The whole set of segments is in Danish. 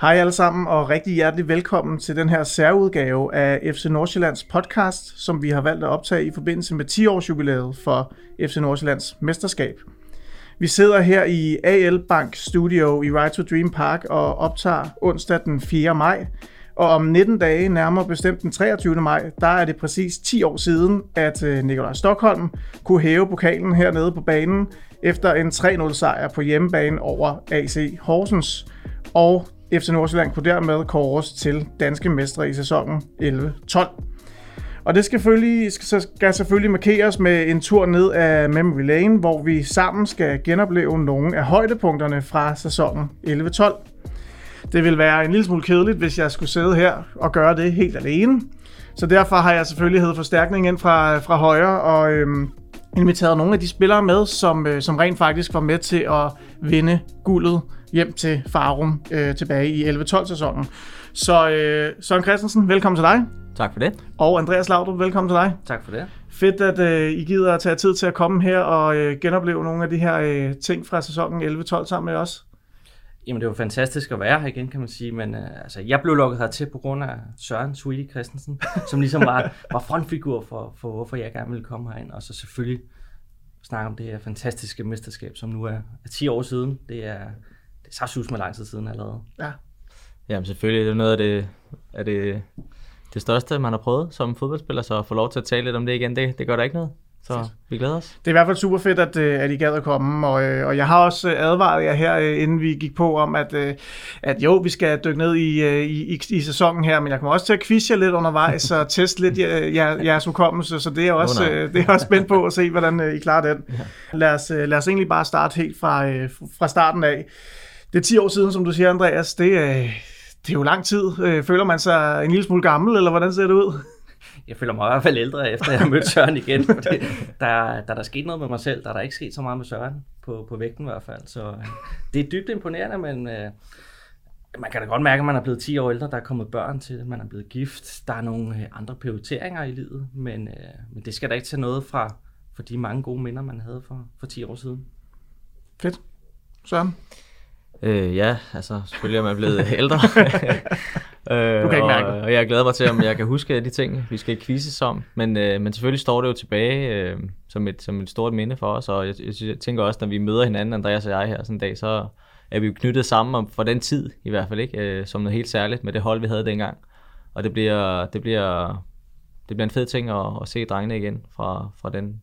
Hej alle sammen, og rigtig hjertelig velkommen til den her særudgave af FC Nordsjællands podcast, som vi har valgt at optage i forbindelse med 10-års jubilæet for FC Nordsjællands mesterskab. Vi sidder her i AL Bank Studio i Ride to Dream Park og optager onsdag den 4. maj. Og om 19 dage, nærmere bestemt den 23. maj, der er det præcis 10 år siden, at øh, Nikolaj Stockholm kunne hæve pokalen hernede på banen efter en 3-0 sejr på hjemmebane over AC Horsens. Og FC Nordsjælland kunne dermed kåres til danske mestre i sæsonen 11-12. Og det skal selvfølgelig, skal selvfølgelig markeres med en tur ned af Memory Lane, hvor vi sammen skal genopleve nogle af højdepunkterne fra sæsonen 11-12. Det vil være en lille smule kedeligt, hvis jeg skulle sidde her og gøre det helt alene. Så derfor har jeg selvfølgelig hævet forstærkning ind fra, fra højre og øhm, inviteret nogle af de spillere med, som, øh, som rent faktisk var med til at vinde guldet hjem til Farum øh, tilbage i 11-12 sæsonen. Så øh, Søren Christensen, velkommen til dig. Tak for det. Og Andreas Laudrup, velkommen til dig. Tak for det. Fedt, at øh, I gider at tage tid til at komme her og øh, genopleve nogle af de her øh, ting fra sæsonen 11-12 sammen med os. Jamen, det var fantastisk at være her igen, kan man sige, men øh, altså, jeg blev lukket hertil på grund af Søren Sweetie Christensen, som ligesom var, var frontfigur for, for, hvorfor jeg gerne ville komme herind, og så selvfølgelig snakke om det her fantastiske mesterskab, som nu er, er 10 år siden. Det er, det er så sus med lang tid siden allerede. Ja. Jamen selvfølgelig, det er noget af det, af det, det største, man har prøvet som fodboldspiller, så at få lov til at tale lidt om det igen, det, det gør der ikke noget. Så vi glæder os. Det er i hvert fald super fedt, at, øh, at I gad at komme, og, øh, og jeg har også øh, advaret jer her, inden vi gik på, om at, at jo, vi skal dykke ned i, i, i, i sæsonen her, men jeg kommer også til at quizze jer lidt undervejs og teste lidt jer, jeres hukommelse, så det er også, oh, det er også spændt på at se, hvordan I klarer den. Ja. Lad, os, lad os egentlig bare starte helt fra, fra starten af. Det er 10 år siden, som du siger, Andreas. Det, det er jo lang tid. Føler man sig en lille smule gammel, eller hvordan ser det ud? jeg føler mig i hvert fald ældre, efter jeg har mødt Søren igen. Fordi der, der, der er sket noget med mig selv, der er der ikke sket så meget med Søren, på, på vægten i hvert fald. Så øh, det er dybt imponerende, men øh, man kan da godt mærke, at man er blevet 10 år ældre, der er kommet børn til, man er blevet gift, der er nogle øh, andre prioriteringer i livet, men, øh, men det skal da ikke tage noget fra, fra de mange gode minder, man havde for, for 10 år siden. Fedt. Søren? Øh, ja, altså selvfølgelig er man blevet ældre. øh, du kan ikke mærke og, og jeg glæder mig til, om jeg kan huske de ting, vi skal quizzes om. Men, øh, men selvfølgelig står det jo tilbage øh, som, et, som et stort minde for os, og jeg, jeg tænker også, når vi møder hinanden, Andreas og jeg her sådan en dag, så er vi jo knyttet sammen om, for den tid i hvert fald, ikke? Øh, som noget helt særligt med det hold, vi havde dengang. Og det bliver, det bliver, det bliver en fed ting at, at se drengene igen fra, fra den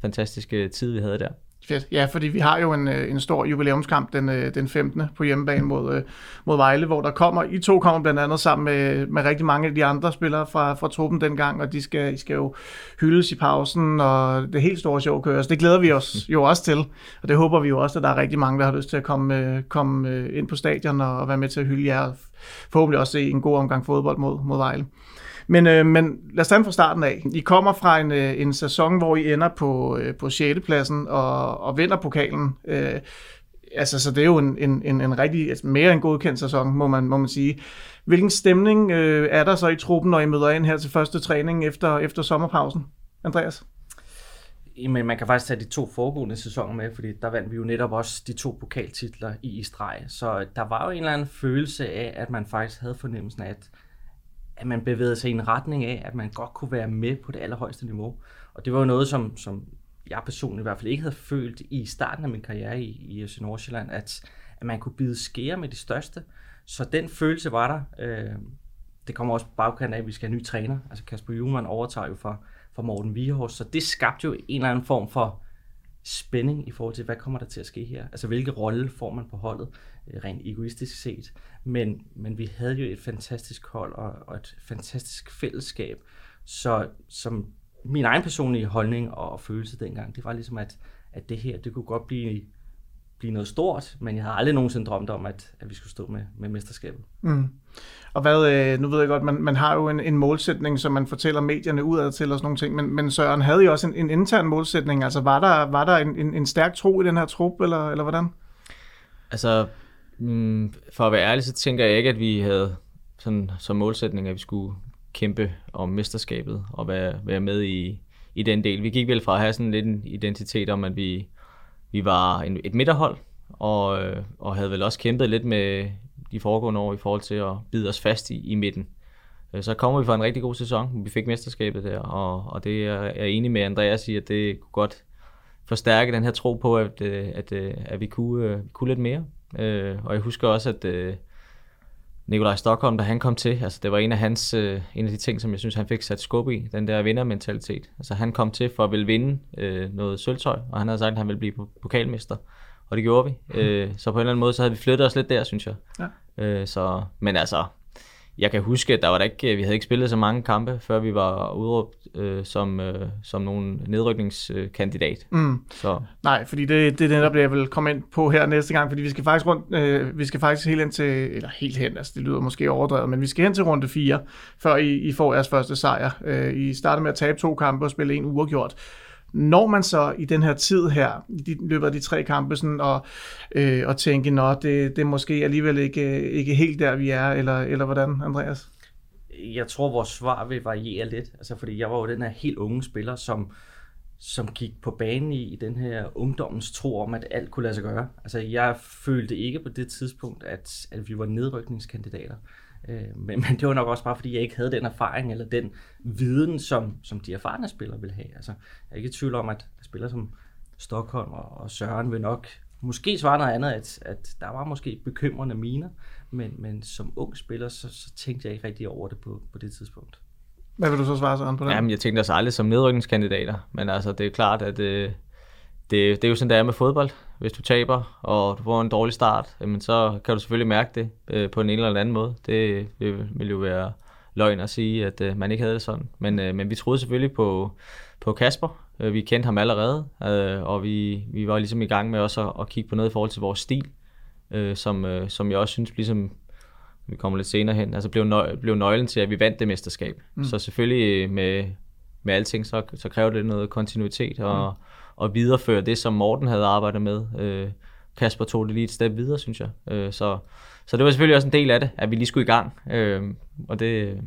fantastiske tid, vi havde der. Fedt. Ja, fordi vi har jo en, øh, en stor jubilæumskamp den, øh, den 15. på hjemmebane mod, øh, mod Vejle, hvor der kommer, I to kommer blandt andet sammen med, med rigtig mange af de andre spillere fra, fra truppen dengang, og de skal, I skal jo hyldes i pausen, og det helt store show køres. Det glæder vi os jo også til, og det håber vi jo også, at der er rigtig mange, der har lyst til at komme, komme ind på stadion og være med til at hylde jer, og forhåbentlig også se en god omgang fodbold mod, mod Vejle. Men, øh, men lad os tage fra starten af. I kommer fra en, øh, en sæson, hvor I ender på, øh, på 6. pladsen og, og vinder pokalen. Øh, altså, så det er jo en, en, en, en rigtig, altså mere en godkendt sæson, må man, må man sige. Hvilken stemning øh, er der så i truppen, når I møder ind her til første træning efter, efter sommerpausen? Andreas? Jamen, man kan faktisk tage de to foregående sæsoner med, fordi der vandt vi jo netop også de to pokaltitler i, i streg. Så der var jo en eller anden følelse af, at man faktisk havde fornemmelsen af, at at man bevægede sig i en retning af, at man godt kunne være med på det allerhøjeste niveau. Og det var jo noget, som, som jeg personligt i hvert fald ikke havde følt i starten af min karriere i, i Nordsjælland, at, at man kunne bide skære med de største. Så den følelse var der. Øh, det kommer også på bagkanten af, at vi skal have en ny træner. Altså Kasper Juhlmann overtager jo for, for Morten Vierhus, så det skabte jo en eller anden form for spænding i forhold til, hvad kommer der til at ske her? Altså, hvilke rolle får man på holdet, øh, rent egoistisk set? Men, men vi havde jo et fantastisk hold og, og et fantastisk fællesskab. Så som min egen personlige holdning og følelse dengang, det var ligesom, at, at det her, det kunne godt blive blive noget stort, men jeg havde aldrig nogensinde drømt om, at, at vi skulle stå med, med mesterskabet. Mm. Og hvad, øh, nu ved jeg godt, man, man har jo en, en målsætning, som man fortæller medierne udad til og sådan nogle ting, men, men Søren havde jo også en, en intern målsætning, altså var der, var der en, en, en stærk tro i den her trup, eller, eller hvordan? Altså, mm, for at være ærlig, så tænker jeg ikke, at vi havde sådan, som målsætning, at vi skulle kæmpe om mesterskabet og være, være med i, i den del. Vi gik vel fra at have sådan lidt en identitet om, at vi vi var en, et midterhold, og, øh, og havde vel også kæmpet lidt med de foregående år i forhold til at bide os fast i, i midten. Øh, så kommer vi fra en rigtig god sæson. Vi fik mesterskabet der, og, og det er jeg enig med Andreas i, at det kunne godt forstærke den her tro på, at, øh, at, at, at vi kunne, vi kunne lidt mere. Og jeg husker også, at Nikolaj Stockholm, da han kom til, altså det var en af hans, en af de ting, som jeg synes, han fik sat skub i, den der vindermentalitet. Altså han kom til for at ville vinde øh, noget sølvtøj, og han havde sagt, at han ville blive pokalmester og det gjorde vi. Øh, så på en eller anden måde, så havde vi flyttet os lidt der, synes jeg. Ja. Øh, så, men altså, jeg kan huske, at der var der ikke, vi havde ikke spillet så mange kampe, før vi var udråbt øh, som, øh, som nogen nedrykningskandidat. Mm. Så. Nej, fordi det, det er netop det, jeg vil komme ind på her næste gang, fordi vi skal faktisk rundt, øh, vi skal faktisk helt ind til, eller helt hen, altså det lyder måske overdrevet, men vi skal hen til runde 4, før I, I får jeres første sejr. Øh, I starter med at tabe to kampe og spille en uafgjort når man så i den her tid her, i løbet af de tre kampe, sådan, og, øh, og tænke, at det, det er måske alligevel ikke, ikke helt der, vi er, eller, eller hvordan, Andreas? Jeg tror, vores svar vil variere lidt, altså, fordi jeg var jo den her helt unge spiller, som, som gik på banen i, i den her ungdommens tro om, at alt kunne lade sig gøre. Altså, jeg følte ikke på det tidspunkt, at, at vi var nedrykningskandidater. Øh, men, men det var nok også bare, fordi jeg ikke havde den erfaring eller den viden, som, som de erfarne spillere vil have. Altså, jeg er ikke i tvivl om, at spillere som Stockholm og, og Søren vil nok måske svare noget andet, at, at der var måske bekymrende miner, men, men som ung spiller, så, så tænkte jeg ikke rigtig over det på, på det tidspunkt. Hvad vil du så svare, Søren, på det? Jamen, jeg tænkte også aldrig som nedrykningskandidater, men altså, det er klart, at øh, det, det er jo sådan, det er med fodbold. Hvis du taber, og du får en dårlig start, jamen så kan du selvfølgelig mærke det øh, på en eller anden måde. Det vil, vil jo være løgn at sige, at øh, man ikke havde det sådan. Men, øh, men vi troede selvfølgelig på, på Kasper. Øh, vi kendte ham allerede, øh, og vi, vi var ligesom i gang med også at, at kigge på noget i forhold til vores stil, øh, som, øh, som jeg også synes ligesom vi kommer lidt senere hen, altså blev, nøg, blev nøglen til, at vi vandt det mesterskab. Mm. Så selvfølgelig med, med alting, så, så kræver det noget kontinuitet, og, mm og videreføre det, som Morten havde arbejdet med. Øh, Kasper tog det lige et step videre, synes jeg. Øh, så, så det var selvfølgelig også en del af det, at vi lige skulle i gang, øh, og det,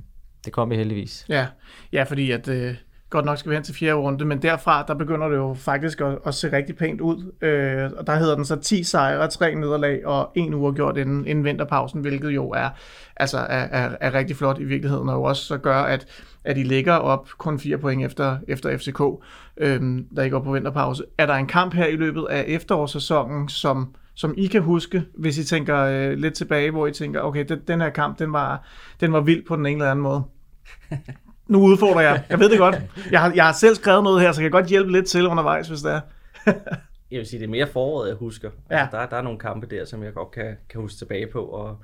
det kom vi heldigvis. Ja, ja fordi at... Øh godt nok skal vi hen til fjerde runde, men derfra, der begynder det jo faktisk at, at se rigtig pænt ud. Øh, og der hedder den så 10 sejre, 3 nederlag og en uge gjort inden, inden vinterpausen, hvilket jo er, altså er, er, er rigtig flot i virkeligheden, og jo også så gør, at, at I ligger op kun 4 point efter, efter FCK, øh, der I går på vinterpause. Er der en kamp her i løbet af efterårssæsonen, som som I kan huske, hvis I tænker øh, lidt tilbage, hvor I tænker, okay, den, den her kamp, den var, den var vild på den ene eller anden måde? nu udfordrer jeg. Jeg ved det godt. Jeg har, jeg har selv skrevet noget her, så jeg kan godt hjælpe lidt til undervejs, hvis det er. jeg vil sige, det er mere foråret, jeg husker. Ja. Altså, der, der er nogle kampe der, som jeg godt kan, kan huske tilbage på, og,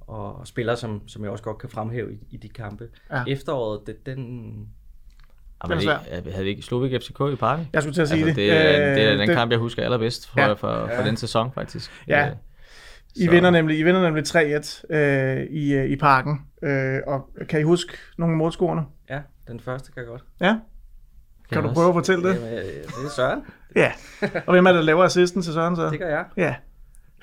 og, og spillere, som, som jeg også godt kan fremhæve i, i de kampe. Ja. Efteråret, det, den... Jamen, det, havde vi ikke, slog vi ikke FCK i parken? Jeg skulle til at sige altså, det. Det er, det er den det, kamp, jeg husker allerbedst for, ja. for, for, for ja. den sæson, faktisk. Ja, øh, i vinder nemlig, I vinder nemlig 3-1 øh, i, øh, i parken. Øh, og kan I huske nogle målscorerne? Den første kan jeg godt. Ja? Kan du prøve at fortælle det? Jamen, det er Søren. ja. Og hvem er det, der laver assisten til Søren så? Det gør jeg. Ja.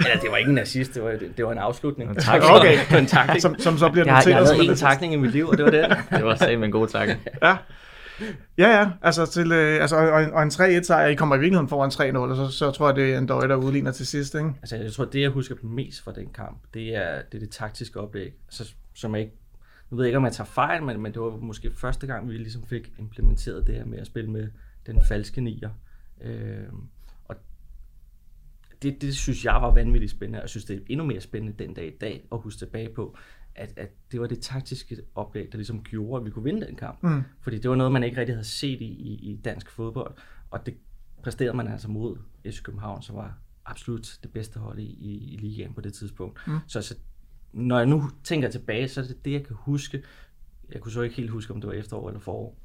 Ja, det var ikke en assist, det var, det, det var en afslutning. En takling. Okay. en takling. Som, som så bliver noteret. Jeg, jeg havde en takling i mit liv, og det var den. det var simpelthen en god takling. ja. Ja, ja. Altså, til, øh, altså, og, en, og en 3-1 sejr, I kommer i virkeligheden foran 3-0, og så, så tror jeg, det er en døje, der udligner til sidst, ikke? Altså, jeg tror, det jeg husker mest fra den kamp, det er det, er det taktiske oplæg, altså, som jeg ikke nu ved jeg ikke, om jeg tager fejl, men, men det var måske første gang, vi ligesom fik implementeret det her med at spille med den falske nier. Øh, og det, det synes jeg var vanvittigt spændende, og jeg synes, det er endnu mere spændende den dag i dag at huske tilbage på, at, at det var det taktiske oplæg, der ligesom gjorde, at vi kunne vinde den kamp. Mm. Fordi det var noget, man ikke rigtig havde set i, i, i dansk fodbold, og det præsterede man altså mod FC København, som var absolut det bedste hold i, i, i ligaen på det tidspunkt. Mm. Så altså, når jeg nu tænker tilbage, så er det det, jeg kan huske. Jeg kunne så ikke helt huske, om det var efterår eller forår.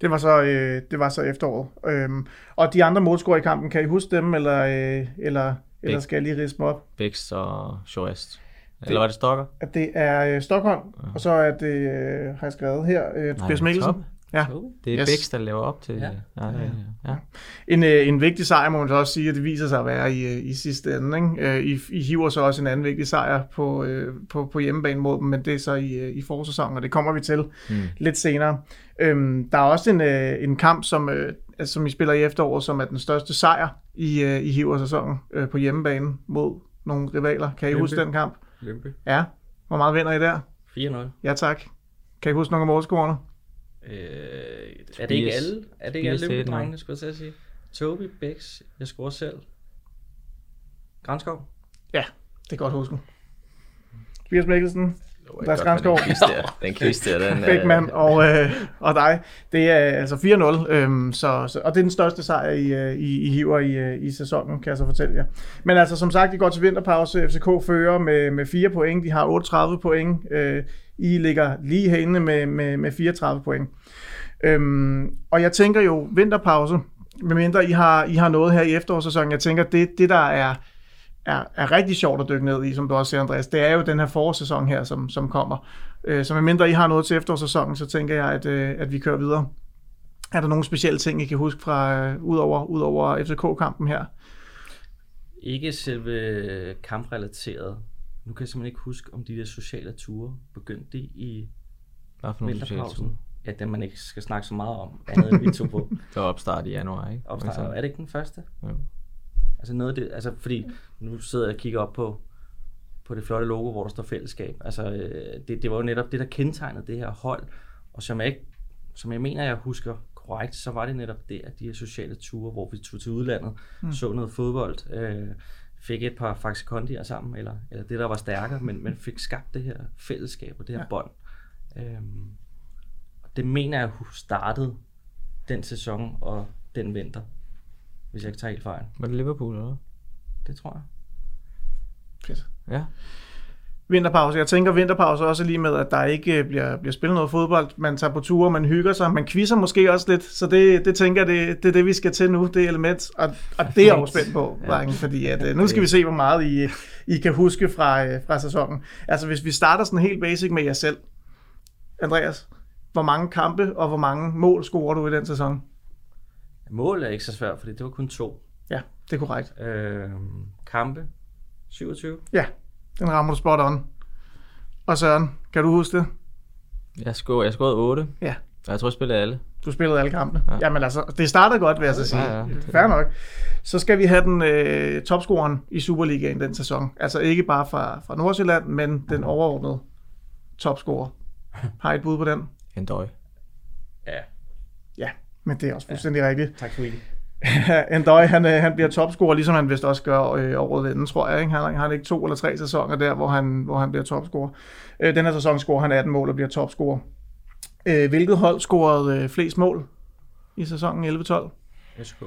Det var så, øh, det var så efteråret. Øhm, og de andre målscorer i kampen, kan I huske dem, eller, øh, eller, eller skal jeg lige rise dem op? Bæks og Sjorest. Eller var det Stokker? At det er øh, Stockholm, ja. og så er det, øh, har jeg skrevet her, øh, Tobias Mikkelsen. Ja. Det er yes. Bæks, der laver op til... Ja. Ja, ja, ja. En, øh, en vigtig sejr, må man så også sige, at det viser sig at være i, øh, i sidste ende. Ikke? Øh, I, I hiver så også en anden vigtig sejr på, på, på hjemmebane mod dem, men det er så i, i forsæsonen, og det kommer vi til mm. lidt senere. Øhm, der er også en, en kamp, som, som I spiller i efteråret, som er den største sejr i, i hiver sæsonen på hjemmebane mod nogle rivaler. Kan I Lønby. huske den kamp? Lønby. Ja. Hvor meget vinder I der? 4-0. Ja, tak. Kan I huske nogle af målscorerne? Øh, er det ikke alle? Er det ikke alle Lønby-drengene, skulle jeg til at sige? Toby, Bæks, jeg scorer selv. Granskov? Ja, det er godt husket. Tobias Mikkelsen, Lars Gransgaard. Den quiz der, den Bækman og, øh, og dig. Det er altså 4-0, øhm, så, så, og det er den største sejr, I, øh, I, I hiver i, øh, i sæsonen, kan jeg så fortælle jer. Men altså, som sagt, I går til vinterpause. FCK fører med, med 4 point. De har 38 point. Øh, I ligger lige herinde med, med, med 34 point. Øhm, og jeg tænker jo, vinterpause, medmindre I har, I har noget her i efterårssæsonen, jeg tænker, det, det der er, er, er rigtig sjovt at dykke ned i, som du også siger, Andreas, det er jo den her forårssæson her, som, som kommer. Øh, så medmindre I har noget til efterårssæsonen, så tænker jeg, at, øh, at vi kører videre. Er der nogle specielle ting, I kan huske fra øh, udover, udover FCK-kampen her? Ikke selve kamprelateret. Nu kan jeg simpelthen ikke huske, om de der sociale ture begyndte de i Hvad for nogle sociale ture? vinterpausen. Ja, dem man ikke skal snakke så meget om, andet end vi to på Det var opstart i januar, ikke? opstart. Er det ikke den første? Jo. Altså noget af det, altså fordi nu sidder jeg og kigger op på, på det flotte logo, hvor der står fællesskab. Altså øh, det, det var jo netop det, der kendetegnede det her hold, og som jeg, ikke, som jeg mener, jeg husker korrekt, så var det netop det, at de her sociale ture, hvor vi tog til udlandet, mm. så noget fodbold, øh, fik et par faktisk kondier sammen, eller, eller det, der var stærkere, men, men fik skabt det her fællesskab og det her ja. bånd. Øhm, det mener jeg startede den sæson og den vinter, hvis jeg ikke tager helt fejl. Var det Liverpool, eller? Det tror jeg. Fedt. Ja. Vinterpause. Jeg tænker vinterpause også lige med, at der ikke øh, bliver, bliver spillet noget fodbold. Man tager på ture, man hygger sig, man quizzer måske også lidt. Så det, det tænker jeg, det, det er det, vi skal til nu, det element. Og, og det er jeg jo spændt på, ja. fordi at, øh, nu skal vi se, hvor meget I, I kan huske fra, øh, fra sæsonen. Altså hvis vi starter sådan helt basic med jer selv. Andreas, hvor mange kampe og hvor mange mål scorer du i den sæson? Mål er ikke så svært, fordi det var kun to. Ja, det er korrekt. Øh, kampe, 27. Ja, den rammer du spot on. Og Søren, kan du huske det? Jeg skåede, jeg skåede 8. Ja. Og jeg tror, jeg spillede alle. Du spillede alle kampene. Ja. Jamen altså, det startede godt, vil jeg så sige. Ja, ja. Fair nok. Så skal vi have den øh, topscoren i Superligaen den sæson. Altså ikke bare fra, fra Nordsjælland, men den overordnede topscorer. Har I et bud på den? En døj. Ja, Ja, men det er også fuldstændig ja. rigtigt. tak Sweetie. Endøj, han, øh, han bliver topscorer, ligesom han vist også gør øh, året inden, tror jeg. Ikke? Han, har- han har ikke to eller tre sæsoner der, hvor han, hvor han bliver topscorer. Øh, den her sæson scorer han 18 mål og bliver topscorer. Øh, hvilket hold scorede øh, flest mål i sæsonen 11-12? SK.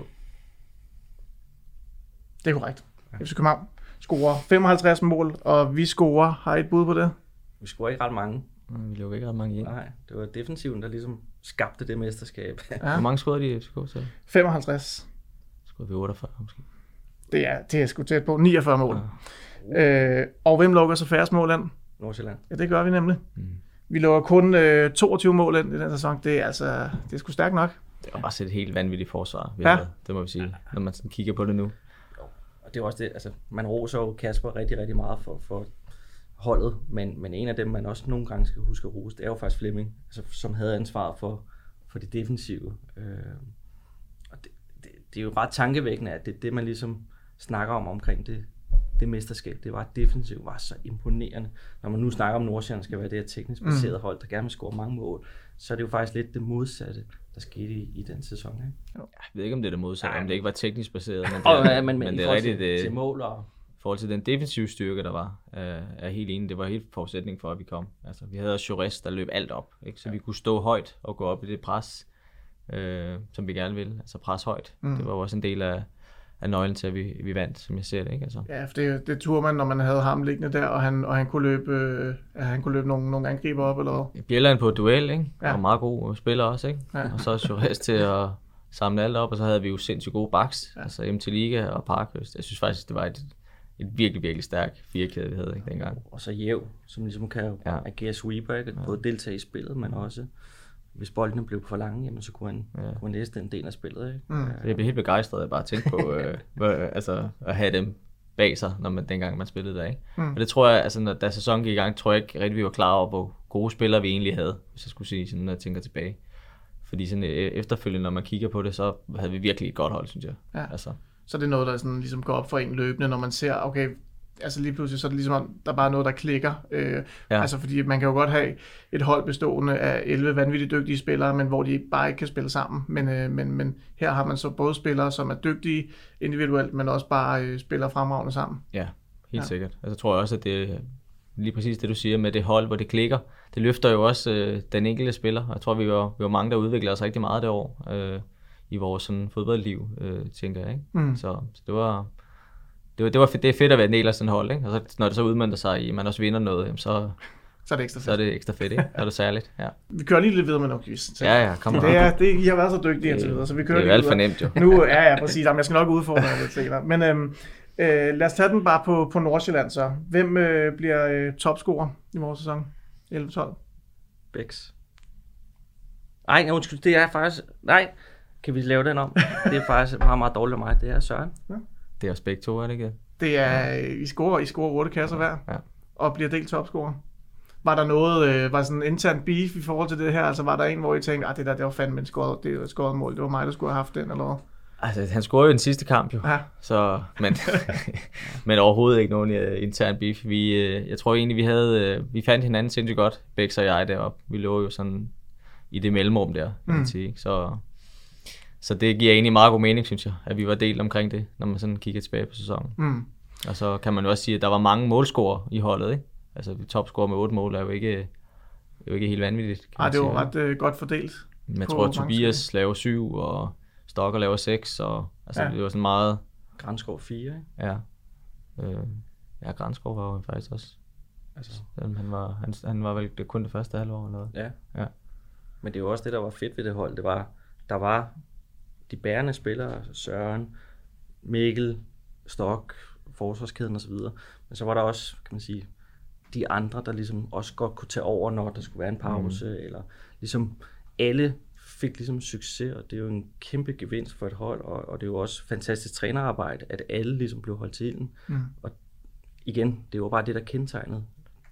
Det er korrekt. FC København scorer 55 mål, og vi scorer. Har I et bud på det? Vi scorer ikke ret mange. Vi lukker ikke ret mange ind. Nej, det var defensiven, der ligesom skabte det mesterskab. Ja. Hvor mange scorede de i FCK så? 55. Scorede vi 48 måske. Det er, det er sgu tæt på. 49 mål. Øh, og hvem lukker så færrest mål ind? Nordsjælland. Ja, det gør vi nemlig. Mm. Vi lukker kun øh, 22 mål ind i den sæson. Det er altså, det er sgu stærkt nok. Det var også et helt vanvittigt forsvar, vi Ja. ja. havde, det må vi sige, når man sådan kigger på det nu. Og det er også det, altså man roser jo Kasper rigtig, rigtig meget for, for holdet, men, men en af dem, man også nogle gange skal huske at rose, det er jo faktisk Flemming, altså, som havde ansvaret for, for det defensive. Øh, og det, det, det, er jo ret tankevækkende, at det er det, man ligesom snakker om omkring det, det mesterskab. Det var, at defensiv var så imponerende. Når man nu snakker om, at Nordsjælland skal være det her teknisk baserede mm. hold, der gerne vil score mange mål, så er det jo faktisk lidt det modsatte, der skete i, i den sæson. Ikke? Jeg ved ikke, om det er det modsatte, om det ikke var teknisk baseret, men det, ja, men, men, men i det er rigtigt, til, det, til mål og i forhold til den defensive styrke, der var, øh, er helt enig. Det var helt forudsætning for, at vi kom. Altså, vi havde også der løb alt op, ikke? så ja. vi kunne stå højt og gå op i det pres, øh, som vi gerne ville. Altså pres højt. Mm. Det var jo også en del af, af nøglen til, at vi, vi vandt, som jeg ser det. Ikke? Altså, Ja, for det, det turde man, når man havde ham liggende der, og han, og han kunne løbe, øh, han kunne løbe nogle, nogle angriber op, eller hvad? Bjelland på duel, ikke? Ja. Og meget god spiller også, ikke? Ja. Og så Jures til at samle alt op, og så havde vi jo sindssygt gode backs, ja. altså MT Liga og Parkhøst. Jeg synes faktisk, det var et, et virkelig, virkelig stærk firekæde, vi havde ikke, dengang. og så Jev, som ligesom kan ja. Ja. agere sweeper, ikke? både deltage i spillet, men også hvis boldene blev for lange, jamen, så kunne han, ja. Ja. kunne han læse den del af spillet. Ikke? Mm. Så jeg blev helt begejstret af bare at tænke på, øh, altså, at have dem bag sig, når man, dengang man spillede der. Ikke? Mm. Mm. Og det tror jeg, altså, når, da sæsonen gik i gang, tror jeg ikke rigtig, vi var klar over, hvor gode spillere vi egentlig havde, hvis jeg skulle sige, sådan, når jeg tænker tilbage. Fordi sådan, øh, efterfølgende, når man kigger på det, så havde vi virkelig et godt hold, synes jeg. Ja. Altså, Så det er noget, der sådan ligesom går op for en løbende, når man ser, okay, altså lige pludselig, så er det ligesom, om, der er bare noget, der klikker. Øh, Ja. Altså fordi man kan jo godt have et hold bestående af 11 vanvittigt dygtige spillere, men hvor de bare ikke kan spille sammen. Men, øh, men, men her har man så både spillere, som er dygtige individuelt, men også bare øh, spiller fremragende sammen. Ja, helt Ja. sikkert. Altså, jeg tror også, at det er lige præcis det, du siger med det hold, hvor det klikker. Det løfter jo også øh, den enkelte spiller. Jeg tror, vi var, vi var mange, der udviklede os rigtig meget det år øh, i vores sådan, fodboldliv, øh, tænker jeg. Ikke? Mm. Så, så det var... Det, var, det, var fedt, det er fedt at være en del af sådan hold, ikke? Og så, når det så udmønter sig i, at man også vinder noget, jamen, så, Så er det ekstra så er fedt. det ekstra fedt, ikke? Så er det særligt, ja. Vi kører lige lidt videre med quiz. Ja, ja, kom Det er, det, I har været så dygtige indtil videre, så vi det kører er jo alt for videre. nemt, jo. Nu, ja, ja, præcis. Jamen, jeg skal nok udfordre jer lidt senere. Men øhm, øh, lad os tage den bare på, på Nordsjælland så. Hvem øh, bliver øh, topscorer i vores sæson? 11-12. Bex. Ej, nej, undskyld, det er faktisk... Nej, kan vi lave den om? Det er faktisk meget, meget dårligt af mig. Det er Søren. Det er også begge to, er det ikke? Det er, øh, I scorer, I scorer 8 kasser hver, Ja. og bliver delt topscorer. Var der noget, øh, var sådan en intern beef i forhold til det her? Altså var der en, hvor I tænkte, at det der, det var fandme en scoret, det var et scoret mål, det var mig, der skulle have haft den, eller hvad? Altså, han scorede jo den sidste kamp, jo. Ja, Så, men, men overhovedet ikke nogen uh, intern beef. Vi, uh, jeg tror egentlig, vi havde, vi fandt hinanden sindssygt godt, Bex og jeg deroppe. Vi lå jo sådan i det mellemrum der, kan man Mm. sige. ikke? Så, så det giver egentlig meget god mening, synes jeg, at vi var delt omkring det, når man sådan kigger tilbage på sæsonen. mm. Og så kan man jo også sige, at der var mange målscorer i holdet, ikke? Altså, topscorer med otte mål er jo ikke, er jo ikke helt vanvittigt, kan Ej, man det var ret øh, godt fordelt. Men jeg tror, at mange Tobias laver syv, og Stokker laver seks, og altså, Ja. det var sådan meget... Grænskov 4, ikke? Ja. Øh, ja, Granskov var jo faktisk også. Altså, han var, han, han var vel det kun det første halvår eller hvad. ja. Ja. Men det er jo også det, der var fedt ved det hold. Det var, der var de bærende spillere, Søren, Mikkel, Stok, forsvarskæden osv. Men så var der også, kan man sige, de andre, der ligesom også godt kunne tage over, når der skulle være en pause, mm. eller ligesom alle fik ligesom succes, og det er jo en kæmpe gevinst for et hold, og, og det er jo også fantastisk trænerarbejde, at alle ligesom blev holdt til ilden. Mm. Og igen, det var bare det, der kendetegnede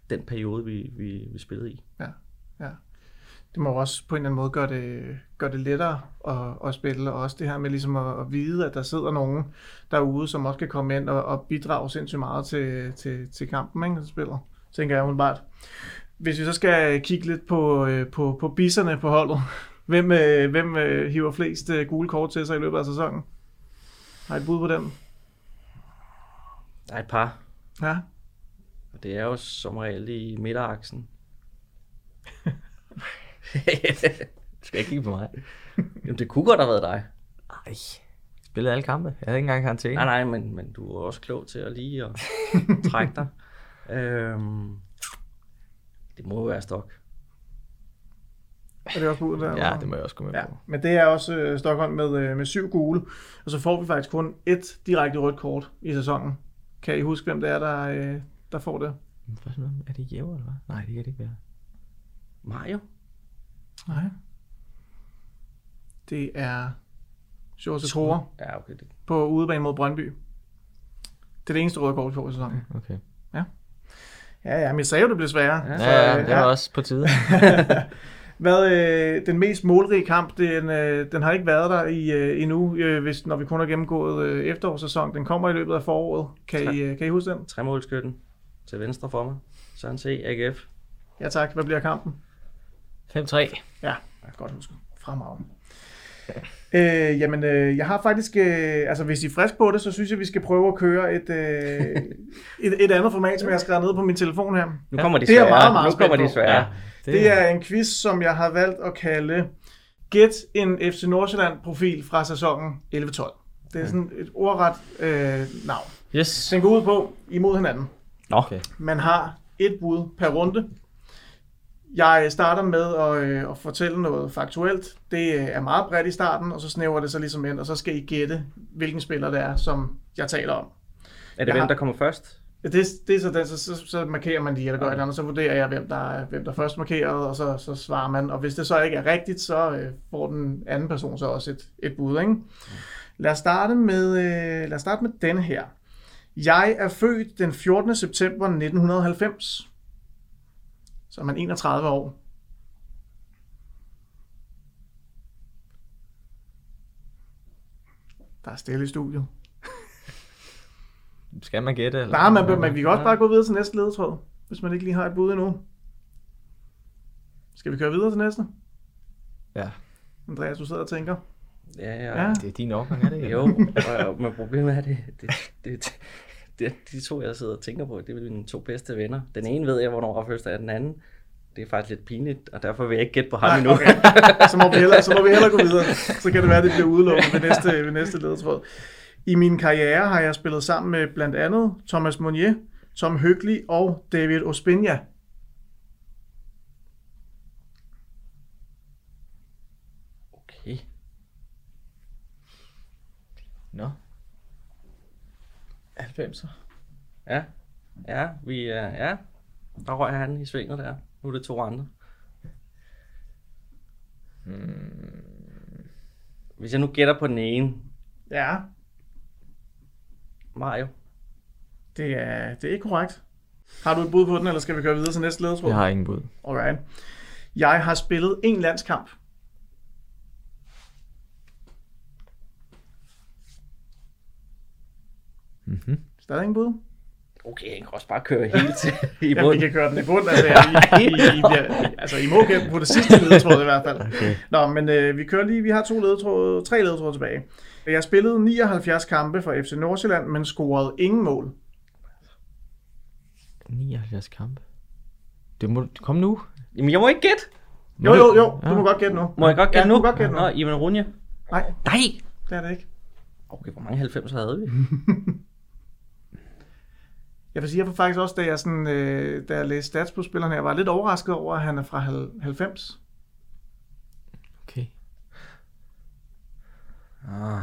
den periode, vi, vi, vi spillede i. Ja, ja. Det må også på en eller anden måde gøre det, gøre det lettere at, at spille, og også det her med ligesom at, at vide, at der sidder nogen derude, som også kan komme ind og, og bidrage sindssygt meget til, til, til kampen, ikke, de spiller, tænker jeg umiddelbart. Hvis vi så skal kigge lidt på, øh, på, på bisserne på holdet, hvem, øh, hvem øh, hiver flest gule kort til sig i løbet af sæsonen? Har I et bud på dem? Der er et par, Ja, og det er jo som regel i midteraksen. Du skal ikke kigge på mig. Jamen, det kunne godt have været dig. Ej. Spillede alle kampe. Jeg havde ikke engang karantæne. Nej, nej, men, men du er også klog til at lige at trække dig. Øhm, det må jo være stok. er det også budet der? Ja, det må jeg også gå med Ja, på. men det er også øh, Stockholm med, øh, med syv gule, og så får vi faktisk kun et direkte rødt kort i sæsonen. Kan I huske, hvem det er, der, øh, der får det? Er det Jæver, eller hvad? Nej, det kan det ikke være. Mario? Nej. Det er Jose Tore Ja, okay. Det, på udebane mod Brøndby. Det er det eneste røde kort, vi får i sæsonen. Okay. Ja, ja, men jeg sagde jo, det blev sværere. Ja. Så, Ja, ja, det var også på tide. Hvad øh, den mest målrige kamp, den, øh, den har ikke været der i øh, endnu, øh, hvis, når vi kun har gennemgået øh, efterårssæson. Den kommer i løbet af foråret. Kan I, øh, kan I huske den? tremålskytten til venstre for mig. Søren C. AGF. Ja tak. Hvad bliver kampen? 5-3. Ja, jeg kan godt huske. Fremragende. Øh, jamen, øh, jeg har faktisk, øh, altså hvis I er frisk på det, så synes jeg, vi skal prøve at køre et, øh, et, et andet format, som jeg har skrevet ned på min telefon her. Nu kommer de det er jeg svære. meget, meget nu kommer spændt de på. svære. Ja, Det, det er en quiz, som jeg har valgt at kalde Gæt en FC Nordsjælland-profil fra sæsonen 11-12. Det er sådan et ordret øh, navn. Yes. Den går ud på imod hinanden. Nå, Okay. Man har et bud per runde. Jeg starter med at, øh, at fortælle noget faktuelt. Det øh, er meget bredt i starten, og så snæver det så ligesom ind, og så skal I gætte, hvilken spiller det er, som jeg taler om. er det Jeg hvem, har- der kommer først? Det, det er så, den, så, så, så markerer man lige, eller gør et eller andet, så vurderer jeg, hvem der, er- hvem der først markerede, og så, så svarer man. Og hvis det så ikke er rigtigt, så øh, får den anden person så også et, et bud. Ikke? Lad, os starte med, øh, lad os starte med denne her. Jeg er født den 14. september 1990. Så er man 31 år. Der er stille i studiet. skal man gætte? Eller? Nej, man, man, vi kan også bare gå videre til næste ledetråd, hvis man ikke lige har et bud endnu. Skal vi køre videre til næste? Ja. Andreas, du sidder og tænker. Ja, ja. Ja. Det er din overgang, er det ikke? Jo, og, men problemet er, det, det, det, det, de to, jeg sidder og tænker på, det er mine to bedste venner. Den ene ved jeg, hvornår fødselsdag er den anden. Det er faktisk lidt pinligt, og derfor vil jeg ikke gætte på ham Nej, endnu. okay. Så må, vi hellere, så må vi hellere gå videre. Så kan det være, at det bliver udelukket ved næste, ved næste ledetråd. I min karriere har jeg spillet sammen med blandt andet Thomas Monnier, Tom Høgli og David Ospinja. Okay. Nå. 90'er. Ja, ja, vi, er ja, der røg han i svinget der. Nu er det to andre. Hvis jeg nu gætter på den ene, Ja, Mario. det er, det er ikke korrekt. Har du et bud på den, eller skal vi køre videre til næste ledetråd? Jeg har ingen bud. Alright. Jeg har spillet en landskamp. Mm-hmm. Stadig ingen bud? Okay, jeg kan også bare køre helt til i Ja, vi bunden. kan køre den i bund. Altså, I, I, I, bliver, altså, I må gætte på det sidste ledetråd i hvert fald. Okay. Nå, men øh, vi kører lige, vi har to ledetråd, tre ledetråd tilbage. Jeg spillede 79 kampe for FC Nordsjælland, men scorede ingen mål. 79 kampe. Det må... Kom nu. Jamen, jeg må ikke gætte. Jo, jo, jo, du må godt gætte nu. Må jeg godt Ja, gætte du nu? må godt gætte nu. Nå, Ivan Runje. Nej, Nej! det er det ikke. Okay, hvor mange 90 havde vi? Jeg vil sige, jeg var faktisk også, da jeg, sådan, øh, da jeg læste stats på spillerne her, var lidt overrasket over, at han er fra hal- 90. Okay. Ah.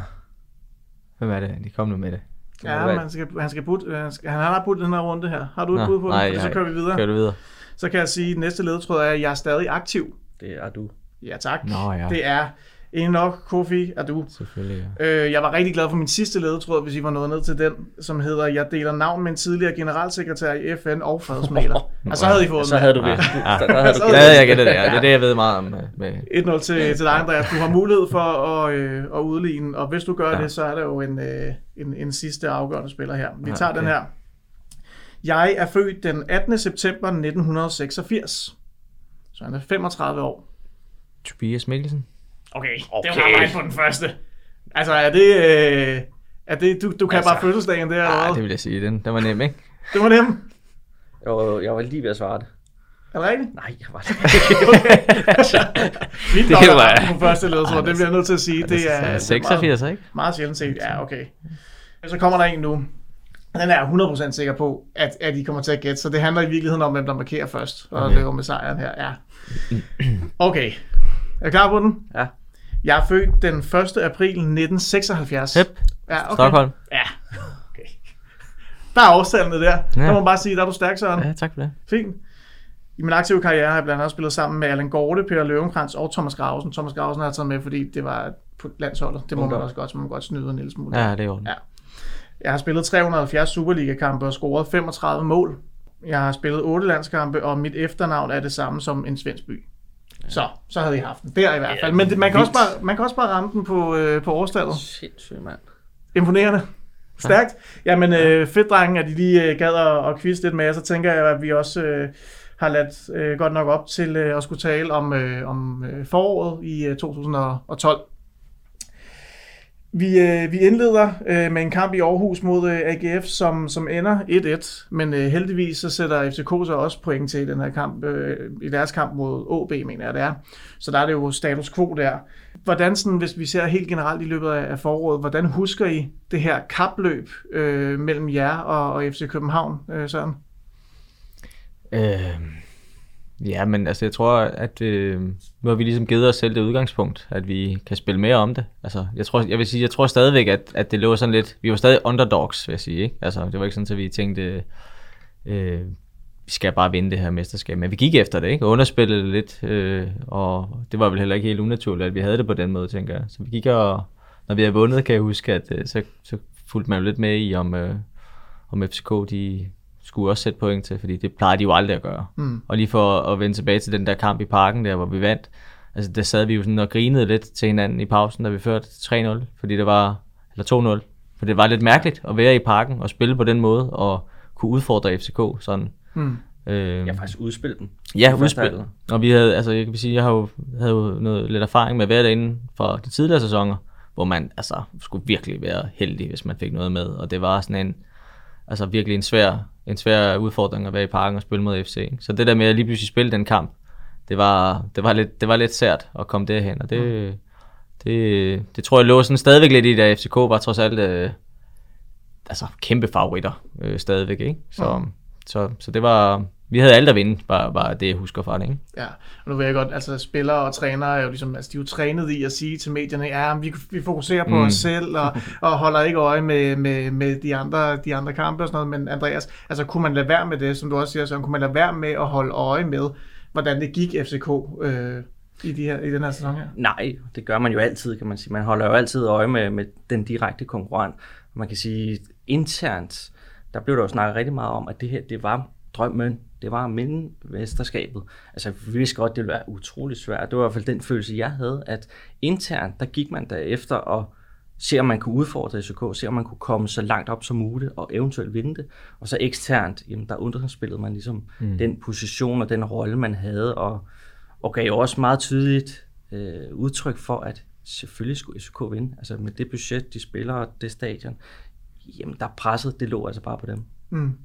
Hvem er det? De kom nu med det. må Ja, han skal, han skal putte, han, skal, han har putte den her runde her. Har du et Nå, bud på nej, det? Fordi så jeg- kører vi videre. Kør du videre. Så kan jeg sige, at næste ledetråd er, at jeg er stadig aktiv. Det er du. Ja, tak. Nå ja, Det er Enoch Kofi Adu. selvfølgelig. Ja. Øh, jeg var rigtig glad for min sidste ledetråd, hvis I var nået ned til den, som hedder, jeg deler navn med en tidligere generalsekretær i FN og fredsmaler. og så havde I fået Så den. havde du Ja. det. Ja. Der, der havde du Så havde jeg gættet det, ja. Det er det, jeg ved meget om. øh, Med. 1-0 til, til dig, Andreas. Du har mulighed for at, øh, at udligne, og hvis du gør ja. Ja. det, så er der jo en, øh, en, en sidste afgørende spiller her. Vi Ja, tager okay. den her. Jeg er født den 18. september 1986. Så han er 35 år. Tobias Mikkelsen. Okay, Okay. det var mig på den første. Altså, er det... Øh, er det du, du kan altså, Altså, bare fødselsdagen der, eller Ah, hvad? det vil jeg sige. Den, den var nem, ikke? Det var. Jeg var, jeg var lige ved at svare det. Er det rigtigt? Nej, jeg var Det nok at var- ramme på første ledtråd, det bliver jeg nødt til at sige. Det er, det er meget, 86, ikke? meget sjældent set. Ja, okay. Så kommer der en nu. Den er jeg 100% sikker på, at, at I kommer til at gætte, så det handler i virkeligheden om, hvem der markerer først, og Okay. løber med sejren her. Ja. Okay. Er I klar på den? Ja. Jeg er født den 1. april 1976. Hep. Ja, okay. Stockholm. Ja. Okay. Der er afstandene der. Ja. Der må man bare sige, der er du stærk, Søren. Ja, tak for det. Fint. I min aktive karriere har jeg blandt andet spillet sammen med Allan Gorte, Peter Løvenkrantz og Thomas Grausen. Thomas Grausen har jeg taget med, fordi det var på landsholdet. Det må man Okay. også godt, så man må godt snyde en lille smule. Ja, det er jo. Ja. Jeg har spillet 370 Superliga-kampe og scoret 35 mål. Jeg har spillet 8 landskampe, og mit efternavn er det samme som en svensk by. Så, så havde I haft den. Der i hvert fald. Men det, man, kan også bare, man kan også bare ramme den på, øh, på årstallet. Sindssygt, mand. Imponerende. Stærkt. Jamen, øh, fedt, drengen, at I lige øh, gad at, at quizze lidt med jer. Så tænker jeg, at vi også øh, har ladt øh, godt nok op til øh, at skulle tale om, øh, om øh, foråret i øh, 2012. Vi, øh, vi indleder øh, med en kamp i Aarhus mod øh, AGF, som, som ender 1-1. Men øh, heldigvis så sætter FCK så også point til i den her kamp, øh, i deres kamp mod AB, mener jeg det er. Så der er det jo status quo der. Hvordan, sådan, hvis vi ser helt generelt i løbet af, af foråret, hvordan husker I det her kapløb øh, mellem jer og, og FC København, øh, Søren? Øh, ja, men altså, jeg tror, at øh, nu har vi ligesom givet os selv det udgangspunkt, at vi kan spille mere om det. Altså, jeg tror, jeg vil sige, jeg tror stadigvæk, at, at det lå sådan lidt, vi var stadig underdogs, vil jeg sige, ikke? Altså, det var ikke sådan, at vi tænkte, øh, vi skal bare vinde det her mesterskab, men vi gik efter det, ikke? Og underspillede det lidt, øh, og det var vel heller ikke helt unaturligt, at vi havde det på den måde, tænker jeg. Så vi gik og, når vi havde vundet, kan jeg huske, at øh, så, så fulgte man jo lidt med i, om, øh, om FCK, de skulle også sætte point til, fordi det plejer de jo aldrig at gøre. Mm. Og lige for at vende tilbage til den der kamp i parken der, hvor vi vandt, altså der sad vi jo sådan og grinede lidt til hinanden i pausen, da vi førte 3-0, fordi det var, eller for det var lidt mærkeligt at være i parken og spille på den måde, og kunne udfordre FCK sådan. Mm. Øh, Jeg faktisk udspille dem. Ja, I første udspil. halvleg. Og vi havde, altså jeg kan sige, jeg har jo, havde jo noget, lidt erfaring med at være derinde fra de tidligere sæsoner, hvor man altså skulle virkelig være heldig, hvis man fik noget med. Og det var sådan en, altså virkelig en svær, en svær udfordring at være i parken og spille mod FC. Ikke? Så det der med at lige pludselig spille den kamp, det var, det var, lidt, det var lidt sært at komme derhen, og det, det, det tror jeg lå sådan stadigvæk lidt i, da FCK var trods alt øh, altså kæmpe favoritter øh, stadigvæk. Ikke? Så, så, så det var, vi havde alt at vinde, bare, bare det jeg husker fra det. Ikke? Ja, og nu ved jeg godt, altså spillere og trænere er jo ligesom, altså de er jo trænet i at sige til medierne, ja, vi, vi fokuserer på mm. Mm. os selv, og, og holder ikke øje med, med, med de, andre, de andre kampe og sådan noget, men Andreas, altså kunne man lade være med det, som du også siger, så kunne man lade være med at holde øje med, hvordan det gik FCK øh, i, de her, i den her sæson her? Nej, det gør man jo altid, kan man sige. Man holder jo altid øje med, med den direkte konkurrent. Man kan sige, internt, der blev der jo snakket rigtig meget om, at det her, det var drømmen. Det var at mesterskabet. Altså, vi vidste godt, det ville være utrolig svært. Det var i hvert fald den følelse, jeg havde, at internt, der gik man derefter og se, om man kunne udfordre SK, se, om man kunne komme så langt op som muligt, og eventuelt vinde det. Og så eksternt, jamen, der underspillede man ligesom mm. den position og den rolle, man havde, og, og gav jo også meget tydeligt øh, udtryk for, at selvfølgelig skulle SK vinde. Altså med det budget, de spiller, og det stadion, jamen der presset, det lå altså bare på dem. Mm.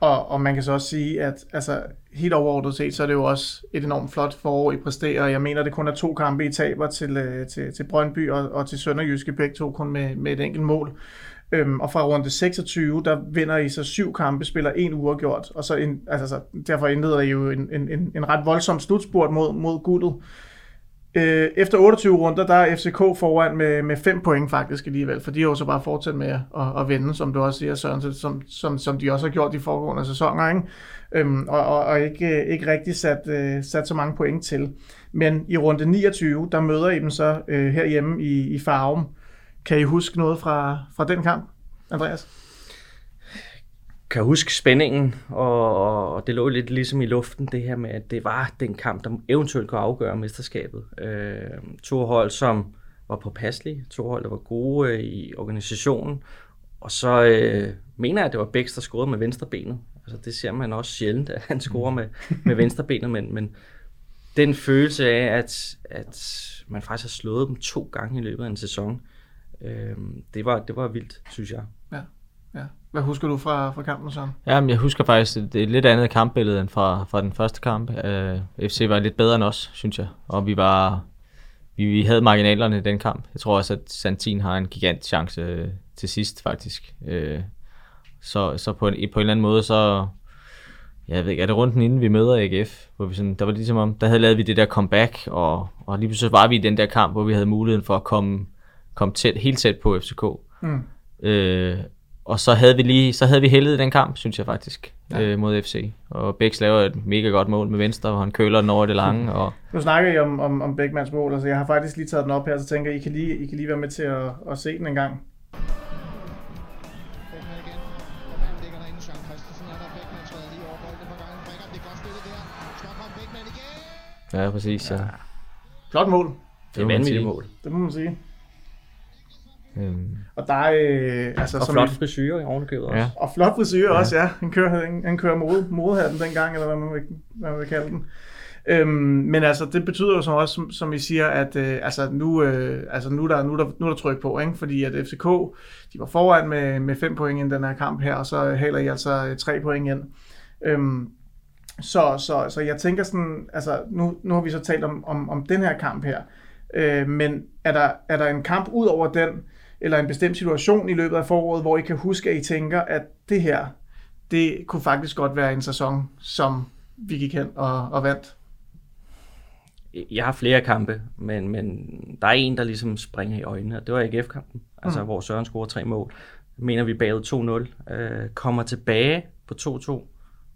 Og, og man kan så også sige, at altså, helt overordnet set, så er det jo også et enormt flot forår, I præsterer. Jeg mener, det kun er to kampe, I taber til, øh, til, til Brøndby og, og til Sønderjyske, begge to kun med, med et enkelt mål. Øhm, og fra runde 26, der vinder I så syv kampe, spiller en uafgjort, og så, en, altså, så derfor indleder I jo en, en, en, en ret voldsom slutspurt mod, mod guldet. Øh, efter 28 runder, der er FCK foran med, med 5 point faktisk alligevel, for de har jo så bare fortsat med at, at vinde, som du også siger, Søren, som, som, som de også har gjort de foregående sæsoner, ikke? Øhm, og, og, og ikke, ikke rigtig sat, øh, sat så mange point til. Men i runde 29, der møder I dem så øh, herhjemme i, i Farum. Kan I huske noget fra, fra den kamp, Andreas? Kan huske spændingen, og, og, det lå lidt ligesom i luften, det her med, at det var den kamp, der eventuelt kunne afgøre mesterskabet. Øh, to hold, som var påpasselige, to hold, der var gode øh, i organisationen, og så øh, mener jeg, at det var Bæks, der scorede med venstre benet. Altså, det ser man også sjældent, at han scorer med, med venstre benet, men, men den følelse af, at, at man faktisk har slået dem to gange i løbet af en sæson, øh, det, var, det var vildt, synes jeg. Ja ja. Hvad husker du fra, fra kampen, Søren? Jamen, jeg husker faktisk et, et lidt andet kampbillede end fra, fra den første kamp. Uh, FC var lidt bedre end os, synes jeg. Og vi var vi, vi havde marginalerne i den kamp. Jeg tror også, at Santin har en gigant chance øh, til sidst, faktisk. Uh, så, så på en, på en eller anden måde, så... Jeg ved ikke, er det runden inden vi møder AGF? Hvor vi sådan, der var ligesom om, der havde lavet vi det der comeback, og, og lige pludselig var vi i den der kamp, hvor vi havde muligheden for at komme, komme tæt, helt tæt på FCK. Mm. Øh, og så havde vi lige, så havde vi heldet i den kamp, synes jeg faktisk, Ja. øh, mod FC. Og Bæks laver et mega godt mål med venstre, og han køler den over det lange. Og, Nu snakker I om, om, om Beckmans mål, altså jeg har faktisk lige taget den op her, så tænker jeg, I kan lige, I kan lige være med til at, at se den en gang. Ja, præcis. Ja. Flot mål, Det er må man vanvittigt mål. det må man sige. Øhm, Og der er, øh, altså, Og som flot frisyrer i ovenikøbet også. ja. Og flot frisyr ja. også, ja. Han kører, han, han kører mode, modehatten dengang, eller hvad man vil, hvad man vil kalde den. Øhm, men altså, det betyder jo så også, som, som I siger, at øh, altså, nu, øh, altså, nu, er der, nu, er der, nu er der tryk på, ikke? fordi at FCK, de var foran med, med fem point i den her kamp her, og så haler I altså øh, tre point ind. Øhm, så, så, så jeg tænker sådan, altså nu, nu har vi så talt om, om, om den her kamp her, øh, men er der, er der en kamp ud over den, eller en bestemt situation i løbet af foråret, hvor I kan huske, at I tænker, at det her, det kunne faktisk godt være en sæson, som vi gik hen og, og vandt? Jeg har flere kampe, men, men der er en, der ligesom springer i øjnene, og det var AGF-kampen, altså Mm. hvor Søren scorer tre mål. Mener, vi bagud 2-0, øh, kommer tilbage på 2-2,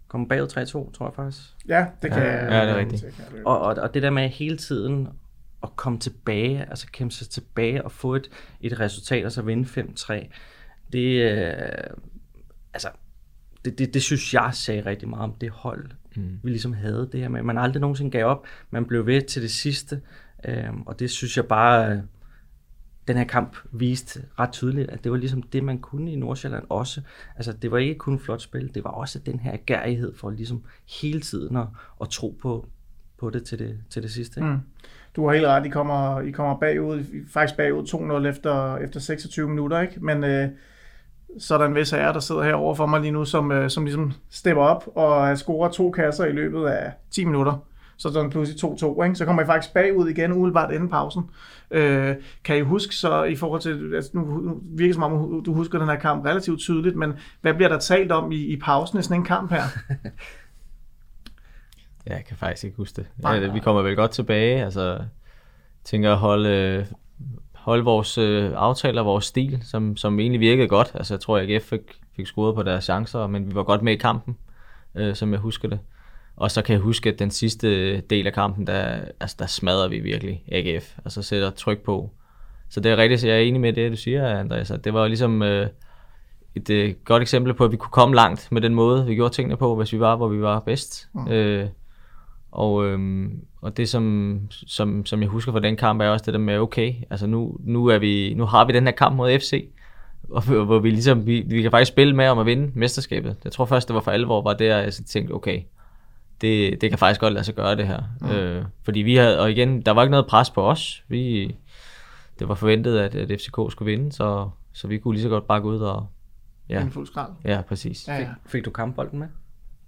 kommer bagud 3-2, tror jeg faktisk. Ja, det kan Ja, jeg. ja, det er rigtigt. Og, og, og det der med hele tiden at komme tilbage, altså kæmpe sig tilbage og få et, et resultat, og så vinde 5-3, det, øh, altså, det, det, det synes jeg sagde rigtig meget om det hold, mm. vi ligesom havde. Det her med, man aldrig nogensinde gav op, man blev ved til det sidste, øh, og det synes jeg bare, øh, den her kamp viste ret tydeligt, at det var ligesom det, man kunne i Nordsjælland også. Altså, det var ikke kun flot spil, det var også den her gærighed for ligesom hele tiden at, at tro på, på det til det, til det sidste. Ikke? Mm. Du har helt ret, I kommer, I kommer bagud, faktisk bagud 2-0 efter, efter 26 minutter, ikke? Men øh, så er der en vis herre, der sidder herovre for mig lige nu, som, øh, som ligesom stepper op og scorer to kasser i løbet af 10 minutter. Så er den pludselig 2-2, ikke? Så kommer I faktisk bagud igen, umiddelbart inden pausen. Øh, kan I huske så i forhold til, altså nu nu virker det som om, du husker den her kamp relativt tydeligt, men hvad bliver der talt om i, i pausen i sådan en kamp her? Ja, jeg kan faktisk ikke huske det. Nej, nej. vi kommer vel godt tilbage. Altså, tænker at holde, holde vores øh, aftaler, vores stil, som, som egentlig virkede godt. Altså, jeg tror, at AGF fik, fik scoret på deres chancer, men vi var godt med i kampen, øh, som jeg husker det. Og så kan jeg huske, at den sidste del af kampen, der, altså, der smadrer vi virkelig AGF. Altså sætter tryk på. Så det er rigtigt, så jeg er enig med det, du siger, Andreas. Det var ligesom øh, et øh, godt eksempel på, at vi kunne komme langt med den måde, vi gjorde tingene på, hvis vi var, hvor vi var bedst. Mm. Øh, og, øhm, og det, som, som, som jeg husker fra den kamp, er også det der med, okay, altså nu, nu, er vi, nu har vi den her kamp mod FC, og, hvor vi ligesom, vi, vi kan faktisk spille med om at vinde mesterskabet. Jeg tror først, det var for alvor, var der, jeg så tænkte, okay, det, det kan faktisk godt lade sig gøre det her. Mm. Øh, fordi vi havde, og igen, der var ikke noget pres på os. Vi, det var forventet, at, at FCK skulle vinde, så, så vi kunne lige så godt bare gå ud og, Ja. En fuld skrald. ja, præcis. Ja, ja. Fik du kampbolden med?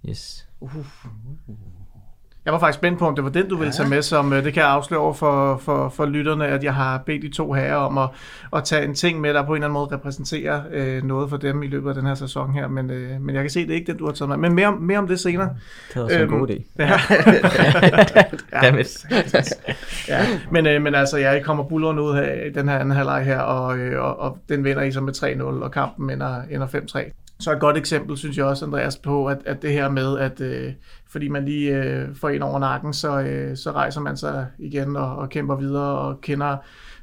Yes. Jeg var faktisk spændt på, om det var den, du ville tage med, som øh, det kan jeg afsløre for, for, for lytterne, at jeg har bedt de to herrer om at, at tage en ting med, der på en eller anden måde repræsenterer øh, noget for dem i løbet af den her sæson her, men, øh, men jeg kan se, det er ikke den, du har taget med. Men mere, om- mere om det senere. Det var også en Øhm, god idé. Ja. Dammit. ja. Men, øh, men altså, jeg kommer bullerne ud her i den her anden halvleg her, og, øh, og, og den vinder I så med 3-0, og kampen ender, ender 5-3. Så et godt eksempel, synes jeg også, Andreas, på, at, at det her med, at øh, fordi man lige øh, får en over nakken, så, øh, så rejser man sig igen og, og kæmper videre og kender,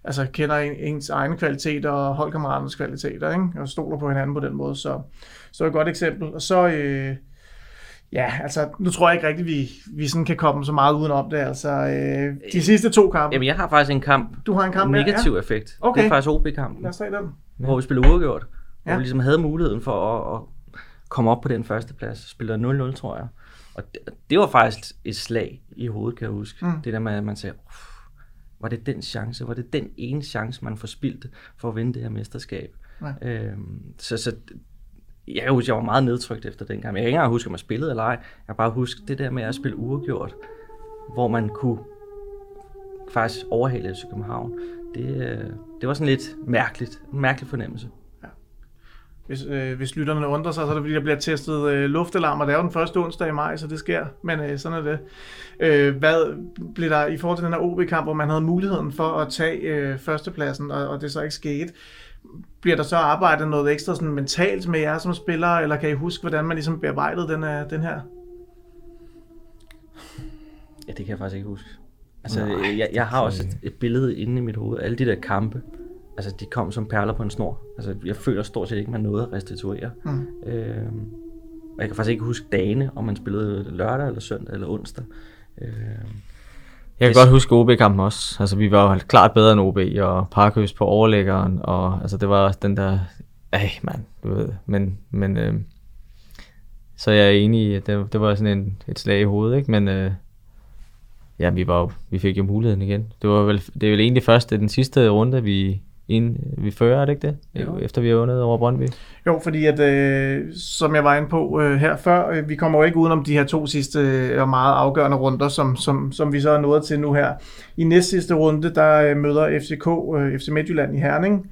altså, kender en, ens egne kvaliteter og holdkammeraternes kvaliteter, ikke? og stoler på hinanden på den måde. Så, så et godt eksempel. Og så, øh, ja, altså, nu tror jeg ikke rigtigt, vi, vi sådan kan komme så meget udenom det. Altså, øh, de sidste to kampe. Jamen, jeg har faktisk en kamp, Du har en kamp en mere, negativ effekt. Okay. Det er faktisk OB-kampen, Lad os tage den. hvor vi spillede uafgjort. Hvor Ja. vi ligesom havde muligheden for at, at komme op på den første plads. Spillede 0-0, tror jeg. Og det, det var faktisk et slag i hovedet, kan jeg huske. Mm. Det der med, at man sagde, "Uff, var det den chance? Var det den ene chance, man forspildte for at vinde det her mesterskab? Ja. Øhm, så, så jeg kan huske, jeg var meget nedtrykt efter den kamp. Jeg kan ikke engang huske, om jeg spillede eller ej. Jeg kan bare huske det der med at spille uafgjort, hvor man kunne faktisk overhale FC København. Det, øh, det var sådan lidt mærkeligt. En mærkelig fornemmelse. Hvis, øh, hvis lytterne undrer sig, så er det fordi, der bliver testet øh, luftalarmer. Det er jo den første onsdag i maj, så det sker. Men øh, sådan er det. Øh, hvad blev der i forhold til den her OB-kamp, hvor man havde muligheden for at tage øh, førstepladsen, og, og det så ikke skete? Bliver der så arbejdet noget ekstra sådan mentalt med jer som spillere, eller kan I huske, hvordan man ligesom bearbejdede den, øh, den her? Ja, det kan jeg faktisk ikke huske. Altså, Nej, jeg, jeg har også et, et billede inde i mit hoved. Alle de der kampe, altså de kom som perler på en snor. Altså, jeg føler stort set ikke, man nåede at restituere. Mm. Øhm, og jeg kan faktisk ikke huske dagene, om man spillede lørdag eller søndag eller onsdag. Øhm, Jeg kan godt huske OB-kampen også. Altså, vi var jo klart bedre end OB, og Parkhøs på overlæggeren, og altså, det var den der... Ej, mand, du ved. Men, men øh, så jeg er enig i, at det, det var sådan en, et slag i hovedet, ikke? Men øh, ja, vi, var jo, vi fik jo muligheden igen. Det, var vel, det er vel egentlig først den sidste runde, vi, ind, vi fører, er det ikke det? Jo. Efter vi har vundet over Brøndby. Jo, fordi at, øh, som jeg var inde på øh, her før, øh, vi kommer jo ikke udenom de her to sidste øh, og meget afgørende runder, som, som, som vi så er nået til nu her. I næst sidste runde, der øh, møder FCK øh, FC Midtjylland i Herning,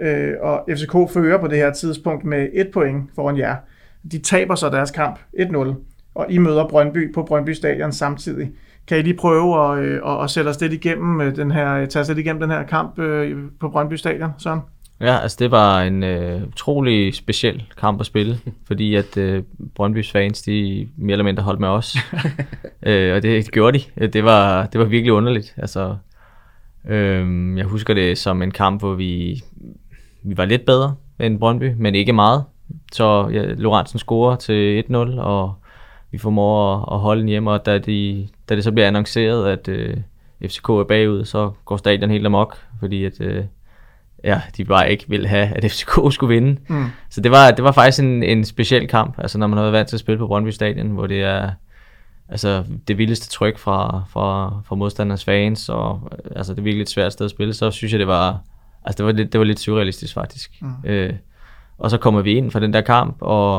øh, og FCK fører på det her tidspunkt med et point foran jer. De taber så deres kamp 1-0, og I møder Brøndby på Brøndby Stadion samtidig. Kan I lige prøve at, øh, at, at sætte os lidt igennem øh, den her, tage os lidt igennem den her kamp øh, på Brøndby Stadion, Søren? Ja, altså det var en øh, utrolig speciel kamp at spille, fordi at øh, Brøndbys fans, de mere eller mindre holdt med os. øh, og det gjorde de. Det var, det var virkelig underligt. Altså, øh, jeg husker det som en kamp, hvor vi, vi var lidt bedre end Brøndby, men ikke meget. Så ja, Lorentzen scorer til 1-0, og vi formår at, at holde den hjemme, og da, de, da det så bliver annonceret, at øh, FCK er bagud, så går stadion helt amok, fordi at, øh, ja, de bare ikke ville have, at FCK skulle vinde. Mm. Så det var, det var faktisk en, en speciel kamp, altså når man har været vant til at spille på Brøndby Stadion, hvor det er altså, det vildeste tryk fra, fra, fra modstanders fans, og altså, det er virkelig et svært sted at spille, så synes jeg, det var, altså, det var, lidt, det var lidt surrealistisk faktisk. Mm. Øh, og så kommer vi ind fra den der kamp, og,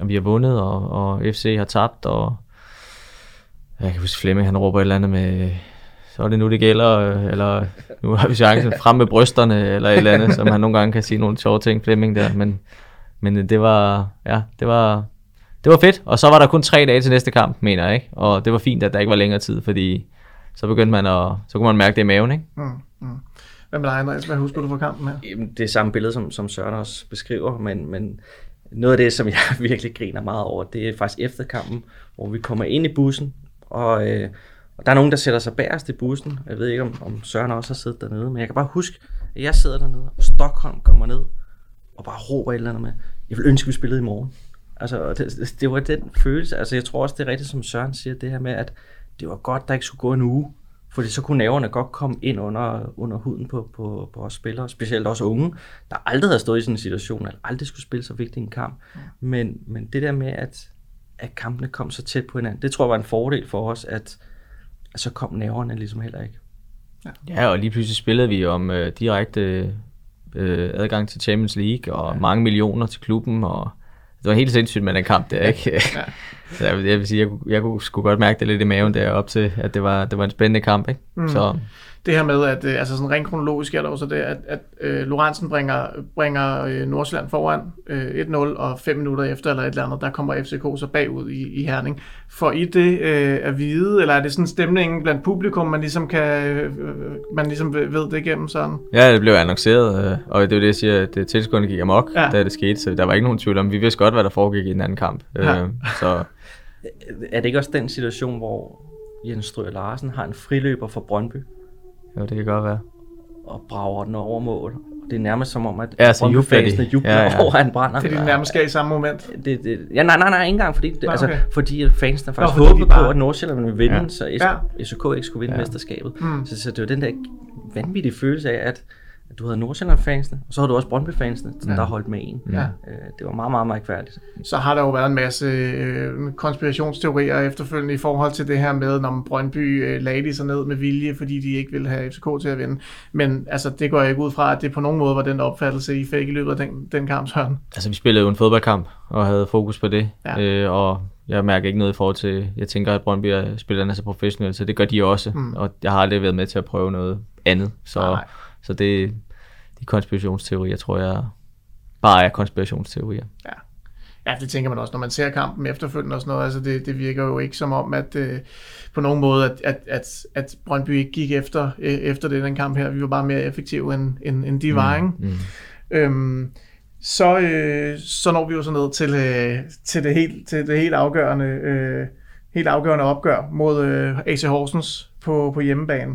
og vi har vundet, og, og FC har tabt, og jeg kan huske Flemming, han råber et eller andet med, så er det nu, det gælder, eller nu har vi chancen frem med brysterne, eller et eller andet, som han nogle gange kan sige nogle sjove ting, Flemming der, men, men øh, det var, ja, det var, det var fedt, og så var der kun tre dage til næste kamp, mener jeg, ikke? Og det var fint, at der ikke var længere tid, fordi så begyndte man at, så kunne man mærke det i maven, ikke? Mm. Mm. Hvad med dig, Andreas? Hvad husker du fra kampen her? Jamen, det er samme billede, som, som Søren også beskriver, men, men noget af det, som jeg virkelig griner meget over, det er faktisk efter kampen, hvor vi kommer ind i bussen, og, øh, og der er nogen, der sætter sig bagerst i bussen. Jeg ved ikke, om, om Søren også har siddet dernede, men jeg kan bare huske, at jeg sidder dernede, og Stockholm kommer ned, og bare råber et eller andet med, jeg vil ønske, vi spillede i morgen. Altså, det, det var den følelse. Altså, jeg tror også, det er rigtigt, som Søren siger, det her med, at det var godt, der ikke skulle gå en uge. Fordi så kunne nerverne godt komme ind under, under huden på, på, på os spillere, specielt også unge, der aldrig havde stået i sådan en situation, eller aldrig skulle spille så vigtig en kamp. Men, men det der med, at, at kampene kom så tæt på hinanden, det tror jeg var en fordel for os, at, at så kom nerverne ligesom heller ikke. Ja, og lige pludselig spillede vi om øh, direkte øh, adgang til Champions League, og ja. mange millioner til klubben, og det var helt sindssygt med den kamp der, ikke? Ja. så jeg, jeg vil sige, jeg, kunne- jeg kunne sgu godt mærke det lidt i maven der op til, at det var, det var en spændende kamp, ikke? Mm. Så Det her med, at øh, altså sådan rent kronologisk er der også det, at, at øh, Lorentzen bringer, bringer øh, Nordsjælland foran øh, 1-0, og fem minutter efter eller et eller andet, der kommer FCK så bagud i, i Herning. For I det øh, at vide, eller er det sådan stemningen blandt publikum, man ligesom kan, øh, man ligesom ved det igennem sådan? ja, det blev annonceret, øh, og det var det, jeg siger, at det tilskuerne gik amok, Ja. ja. da det skete, så der var ikke nogen tvivl om, vi vidste godt, hvad der foregik i den anden kamp. Ja. Øh, så Er det ikke også den situation, hvor Jens Strø Larsen har en friløber for Brøndby, jo, det kan godt være. og brager den over mål? Det er nærmest som om, at Ja, så jubler de. Jubler Ja, ja, ja. ja. over, at han brænder. Det er de nærmest skal i samme moment. Det, det, ja, nej, nej, nej, ikke engang, fordi, det, Nå, altså, okay. fordi at fansene faktisk fordi de håbede bare- på, at Nordsjælland ville vinde, Ja. ja. så Ja. SK ikke skulle vinde Ja. ja. mesterskabet. Mm. Så, så det var den der vanvittige følelse af, at du havde Nordsjælland-fansene, og så havde du også Brøndby-fansene, Ja. ja. der holdt med en. Ja. Øh, det var meget, meget mærkværdigt. så har der jo været en masse øh, konspirationsteorier efterfølgende i forhold til det her med, når Brøndby øh, lagde de sig ned med vilje, fordi de ikke ville have FCK til at vinde. Men altså, det går jeg ikke ud fra, at det på nogen måde var den opfattelse, I fik i løbet af den, den kamp, Søren. Altså, vi spillede jo en fodboldkamp, og havde fokus på det. Ja. Øh, og jeg mærker ikke noget i forhold til, jeg tænker, at Brøndby er spillerne er så professionelle, så det gør de også. Mm. Og jeg har aldrig været med til at prøve noget andet. Så, Nej. Så det, de konspirationsteorier, tror jeg, bare er konspirationsteorier. Ja, det tænker man også, når man ser kampen efterfølgende og sådan noget. Altså, det, det virker jo ikke som om, at øh, på nogen måde, at, at, at, at Brøndby ikke gik efter, øh, efter det, den kamp her. Vi var bare mere effektive, end, end, end de var, ikke? Mm. Øhm, så, øh, så når vi jo så ned til, øh, til, det, helt, til det helt afgørende, øh, helt afgørende opgør mod øh, AC Horsens på, på hjemmebane.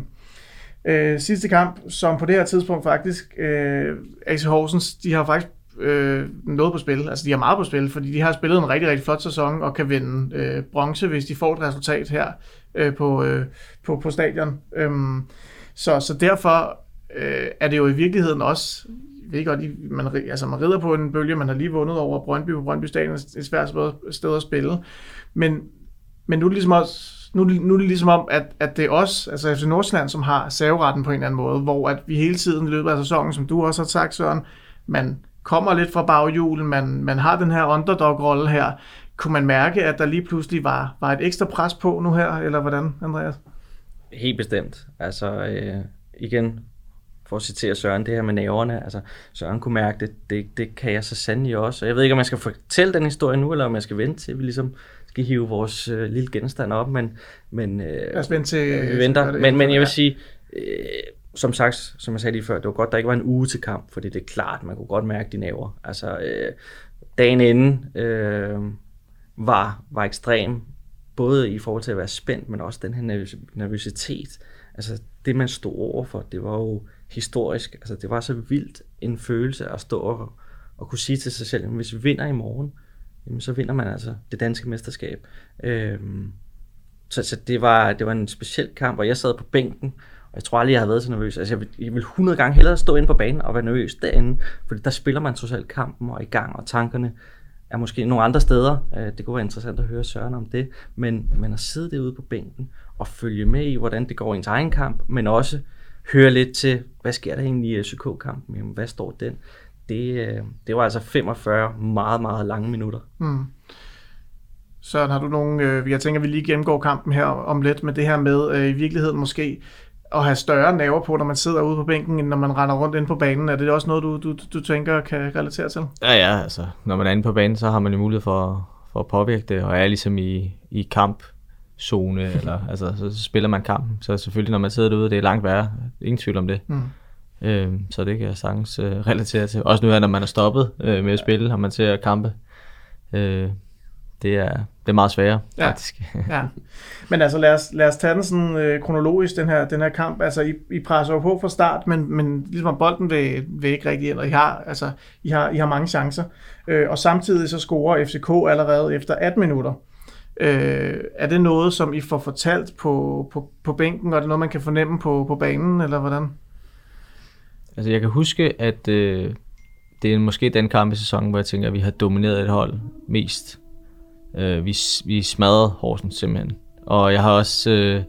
Øh, sidste kamp, som på det her tidspunkt faktisk, øh, AC Horsens, de har faktisk øh, noget på spil. Altså, de har meget på spil, fordi de har spillet en rigtig, rigtig flot sæson og kan vinde øh, bronze, hvis de får et resultat her øh, på, øh, på, på stadion. Øhm, så, så derfor øh, er det jo i virkeligheden også ved godt, man, altså man rider på en bølge, man har lige vundet over Brøndby på Brøndby Stadion, et svært sted- sted at spille. Men, men nu er det ligesom også, nu, nu er det ligesom om, at, at det er os, altså FC Nordsjælland, som har saveretten på en eller anden måde, hvor at vi hele tiden i løbet af sæsonen, som du også har sagt, Søren, man kommer lidt fra baghjulen, man, man har den her underdog-rolle her. Kunne man mærke, at der lige pludselig var, var et ekstra pres på nu her, eller hvordan, Andreas? Helt bestemt. Altså, øh, igen, for at citere Søren, det her med næverne, altså Søren kunne mærke det, det, det kan jeg så sandelig også. Og jeg ved ikke, om jeg skal fortælle den historie nu, eller om jeg skal vente til, vi ligesom skal hive vores øh, lille genstand op, men, men øh, Lad os vente til... vi venter. det- Men, men jeg vil sige, øh, som sagt, som jeg sagde lige før, det var godt, der ikke var en uge til kamp, fordi det er klart, man kunne godt mærke de næver. Altså, øh, dagen inden øh, var, var ekstrem, både i forhold til at være spændt, men også den her nervøs- nervøsitet. Altså, det man stod overfor, det var jo historisk. Altså, det var så vildt en følelse at stå og, og kunne sige til sig selv, hvis vi vinder i morgen, jamen, så vinder man altså det danske mesterskab. Øh, så, så det, var, det var en speciel kamp, og jeg sad på bænken, Og jeg tror aldrig, jeg har været så nervøs. Altså, jeg vil, jeg vil 100 gange hellere stå inde på banen og være nervøs derinde, fordi der spiller man trods alt kampen og i gang, og tankerne er måske nogle andre steder. Øh, Det kunne være interessant at høre Søren om det. Men, men at sidde derude på bænken og følge med i, hvordan det går i ens egen kamp, men også høre lidt til, hvad sker der egentlig i SK-kampen? Jamen, hvad står den? Det, øh, det var altså 45 meget, meget lange minutter. Mm. Søren, har du nogen, øh, jeg tænker, vi lige gennemgår kampen her om lidt, med det her med øh, i virkeligheden måske at have større nerver på, når man sidder ude på bænken, end når man render rundt ind på banen. Er det også noget, du, du, du tænker kan relatere til? Ja, ja, altså, når man er inde på banen, så har man jo mulighed for, for at påvirke det, og er ligesom i, i kampzone, eller altså, så spiller man kampen. Så selvfølgelig, når man sidder derude, det er langt værre. Ingen tvivl om det. Mm. Øhm, så det kan jeg sagtens øh, relatere til. Også nu her, når man er stoppet øh, med at spille, og man ser kampe. Øh, det, er, det er meget sværere, ja. faktisk. Ja. Men altså, lad os, lad os tage den sådan øh, kronologisk, den her, den her kamp. Altså, I, I presser jo på fra start, men, men ligesom bolden vil, vil ikke rigtig, eller I har, altså, I har, I har mange chancer. Øh, og samtidig så scorer FCK allerede efter 18 minutter. Øh, er det noget, som I får fortalt på, på, på bænken, og er det noget, man kan fornemme på, på banen, eller hvordan? Altså, jeg kan huske, at øh, det er måske den kamp i sæsonen, hvor jeg tænker, at vi har domineret et hold mest. Øh, vi, vi smadrede Horsens simpelthen. Og jeg har også øh,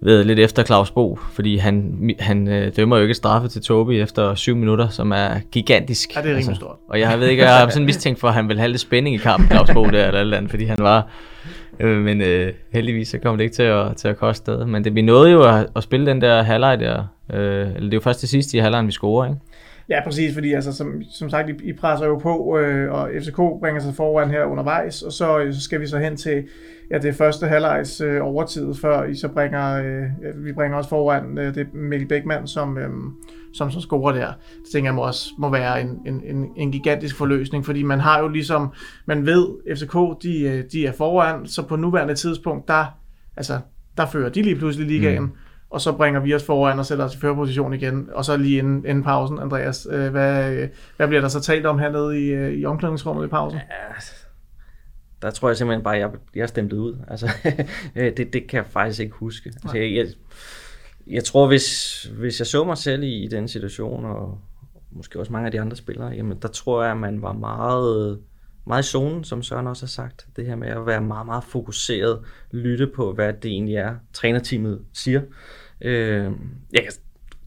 været lidt efter Claus Bo, fordi han, han øh, dømmer jo ikke straffe til Tobi efter syv minutter, som er gigantisk. Altså, Ja, det er rimelig stort. Og jeg ved ikke, jeg har sådan mistænkt for, at han ville have lidt spænding i kampen, Claus Bo der, eller andet, fordi han var... Øh, men øh, heldigvis så kom det ikke til at, til at koste noget. Men det, vi nåede jo at, at spille den der halvleg der. Øh, eller det er jo først til sidst i halvlejen, vi scorer, ikke? Ja, præcis, fordi altså, som, som sagt, I, I presser jo på, øh, og FCK bringer sig foran her undervejs, og så, øh, så skal vi så hen til, ja, det er første halvlejs øh, overtid, før I så bringer, øh, vi bringer os foran, øh, det er Mikkel Bækman, som, øh, som så scorer der. Det tænker jeg må også må være en, en, en, en gigantisk forløsning, fordi man har jo ligesom, man ved, FCK, de, øh, de er foran, så på nuværende tidspunkt, der, altså, der fører de lige pludselig ligaen, mm og så bringer vi os foran og sætter os i førerposition igen. Og så lige inden, inden pausen, Andreas, øh, hvad, hvad bliver der så talt om hernede i, øh, i omklædningsrummet i pausen? Ja, der tror jeg simpelthen bare, at jeg, jeg er stemt ud. Altså, det, det kan jeg faktisk ikke huske. Altså, jeg, jeg, jeg tror, hvis, hvis jeg så mig selv i, i den situation, og måske også mange af de andre spillere, jamen, der tror jeg, at man var meget, meget i zonen, som Søren også har sagt. Det her med at være meget, meget fokuseret, lytte på, hvad det egentlig er, trænerteamet siger. Øh, jeg kan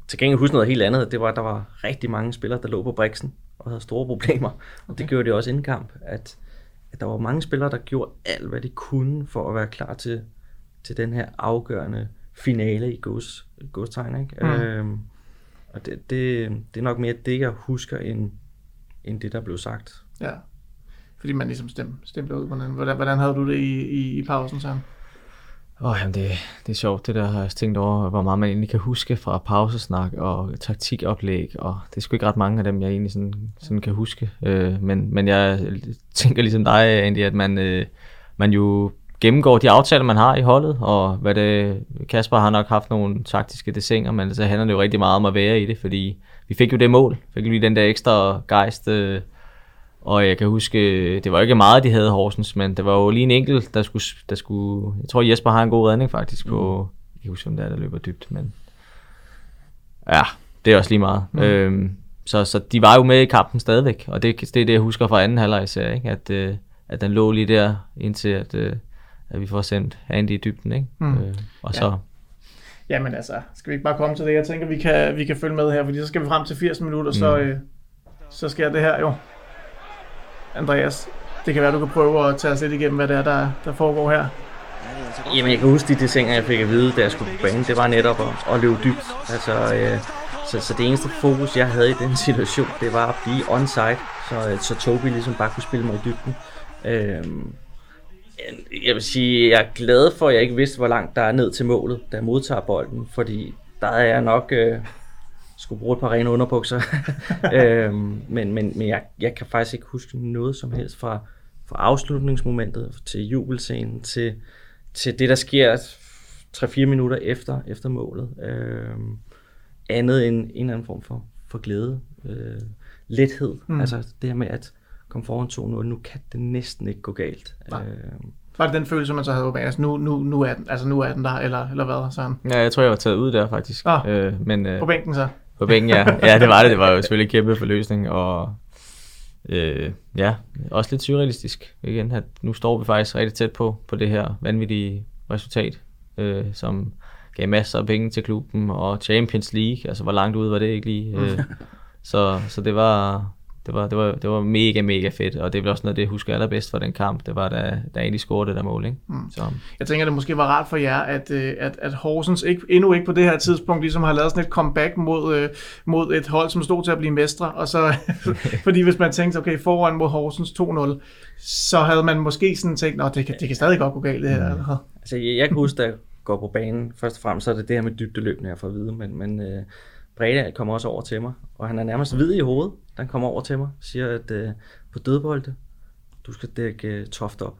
til gengæld huske noget helt andet. Det var, at der var rigtig mange spillere, der lå på briksen og havde store problemer. Og det gjorde det også inden kamp, at, at der var mange spillere, der gjorde alt, hvad de kunne for at være klar til, til den her afgørende finale i gods, godstegn. Ikke? Mm. Øhm, og det, det, det er nok mere det, jeg husker, end, end det, der blev sagt. Ja. Fordi man ligesom stem, stemte ud. Hvordan, hvordan, hvordan havde du det i, i, i pausen, Søren? Åh, oh, jamen det, det er sjovt, det der har jeg tænkt over, hvor meget man egentlig kan huske fra pausesnak og taktikoplæg, og det er sgu ikke ret mange af dem, jeg egentlig sådan, sådan kan huske. Øh, men, men jeg tænker ligesom dig, Andy, at man, øh, man jo gennemgår de aftaler, man har i holdet, og hvad det, Kasper har nok haft nogle taktiske desinger, men så handler det jo rigtig meget om at være i det, fordi vi fik jo det mål, fik lige den der ekstra gejst, øh, og jeg kan huske, det var ikke meget, de havde Horsens, men det var jo lige en enkelt, der skulle, der skulle jeg tror Jesper har en god redning faktisk på, jeg kan huske, om det er, der løber dybt, men ja, det er også lige meget. Mm. Øhm, så, så de var jo med i kampen stadigvæk, og det, det er det, jeg husker fra anden halvleg især, ikke? At, øh, at den lå lige der, indtil at, øh, at vi får sendt Andy i dybden, ikke? Mm. Øh, og så, Jamen altså, skal vi ikke bare komme til det? Jeg tænker, vi kan, vi kan følge med her, fordi så skal vi frem til 80 minutter, mm. så, øh, så sker det her jo. Andreas, det kan være, du kan prøve at tage os lidt igennem, hvad det er, der, der foregår her. Jamen, jeg kan huske de desinger, jeg fik at vide, da jeg skulle på banen. Det var netop at, at løbe dybt. Altså, øh, så, så det eneste fokus, jeg havde i den situation, det var at blive onside, så, øh, så Tobi ligesom bare kunne spille mig i dybden. Øh, jeg vil sige, jeg er glad for, at jeg ikke vidste, hvor langt der er ned til målet, da jeg modtager bolden, fordi der er jeg nok øh, skulle bruge et par rene underbukser. øhm, men men, men jeg, jeg kan faktisk ikke huske noget som helst fra, fra afslutningsmomentet til jubelscenen til, til det, der sker 3-4 minutter efter, efter målet. Øhm, andet end en eller anden form for, for glæde. Øh, lethed. Mm. Altså det her med at komme foran 2-0. Nu kan det næsten ikke gå galt. Nej. Øhm, Var det den følelse, man så havde på banen? Altså nu, nu, nu, er, den, altså nu er den der, eller, eller hvad, sådan? Ja, jeg tror, jeg var taget ud der faktisk. Ah. Øh, men, øh, På bænken så? På bænken, ja. Ja, det var det. Det var jo selvfølgelig en kæmpe forløsning, og øh, ja, også lidt surrealistisk igen, at nu står vi faktisk rigtig tæt på, på det her vanvittige resultat, øh, som gav masser af penge til klubben, og Champions League, altså hvor langt ude var det ikke lige. Øh, så, så det var, det var, det var, det var mega, mega fedt, og det er vel også noget, det jeg husker allerbedst fra den kamp, det var da, da egentlig scorede det der mål, ikke? Mm. Så, Jeg tænker, det måske var rart for jer, at, øh, at, at Horsens ikke, endnu ikke på det her tidspunkt ligesom har lavet sådan et comeback mod, øh, mod et hold, som stod til at blive mestre. Og så, fordi hvis man tænkte, okay, foran mod Horsens 2-0, så havde man måske sådan tænkt, at det kan, det kan stadig godt gå galt det her. Eller? hvad? Altså, jeg, jeg kan huske, da jeg går på banen, først og fremmest, så er det det her med dybdeløbende, jeg får at vide, men, men øh, Breda kommer også over til mig, og han er nærmest hvid i hovedet, da han kommer over til mig, siger, at øh, på dødbolde, du skal dække øh, Toft op.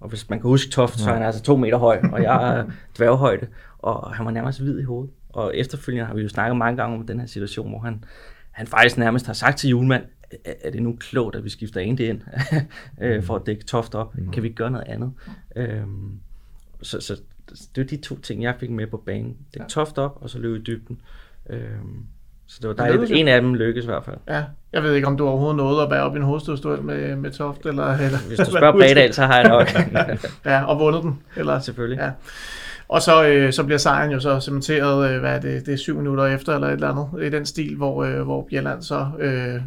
Og hvis man kan huske Toft, så er han altså to meter høj, og jeg er dværghøjde, og han var nærmest hvid i hovedet. Og efterfølgende har vi jo snakket mange gange om den her situation, hvor han, han faktisk nærmest har sagt til Julemand, "Er- det nu klogt, at vi skifter en ind øh, for at dække Toft op? Kan vi ikke gøre noget andet? Øhm, så, så det er de to ting, jeg fik med på banen. Det er toft op, og så løbe i dybden. Øhm, så det var det dejligt. jo. En af dem lykkedes i hvert fald. Ja, jeg ved ikke, om du overhovedet nåede at være op i en hovedstødstuel med, med Toft, eller, eller Hvis du spørger Bredal, så har jeg nok. Ja, og vundet den. Eller, Selvfølgelig. Ja. Og så, øh, så bliver sejren jo så cementeret, øh, hvad er det, det er syv minutter efter, eller et eller andet, i den stil, hvor, øh, hvor Bjelland så øh,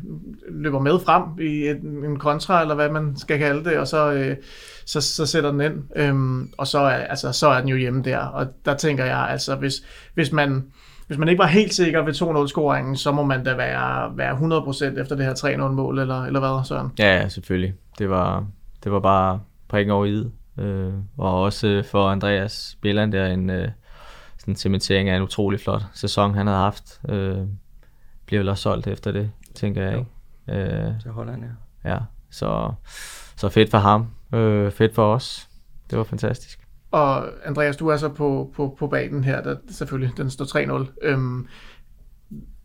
løber med frem i en, en kontra, eller hvad man skal kalde det, og så, øh, så, så sætter den ind, øhm, og så er, altså, så er den jo hjemme der, og der tænker jeg, altså, hvis, hvis man, hvis man ikke var helt sikker ved 2-0-scoringen, så må man da være, være 100% efter det her 3-0-mål, eller, eller hvad, Søren? Ja, ja, selvfølgelig. Det var, det var bare prikken over i øh, Og også øh, for Andreas Bjelland der en øh, sådan en cementering af en utrolig flot sæson, han havde haft. Øh, bliver vel også solgt efter det, tænker jeg. Ikke? Øh, Til Holland, ja. ja, så, så fedt for ham. Øh, fedt for os. Det var fantastisk. Og Andreas, du er så på, på, på banen her, der selvfølgelig, den står 3-0. Øhm,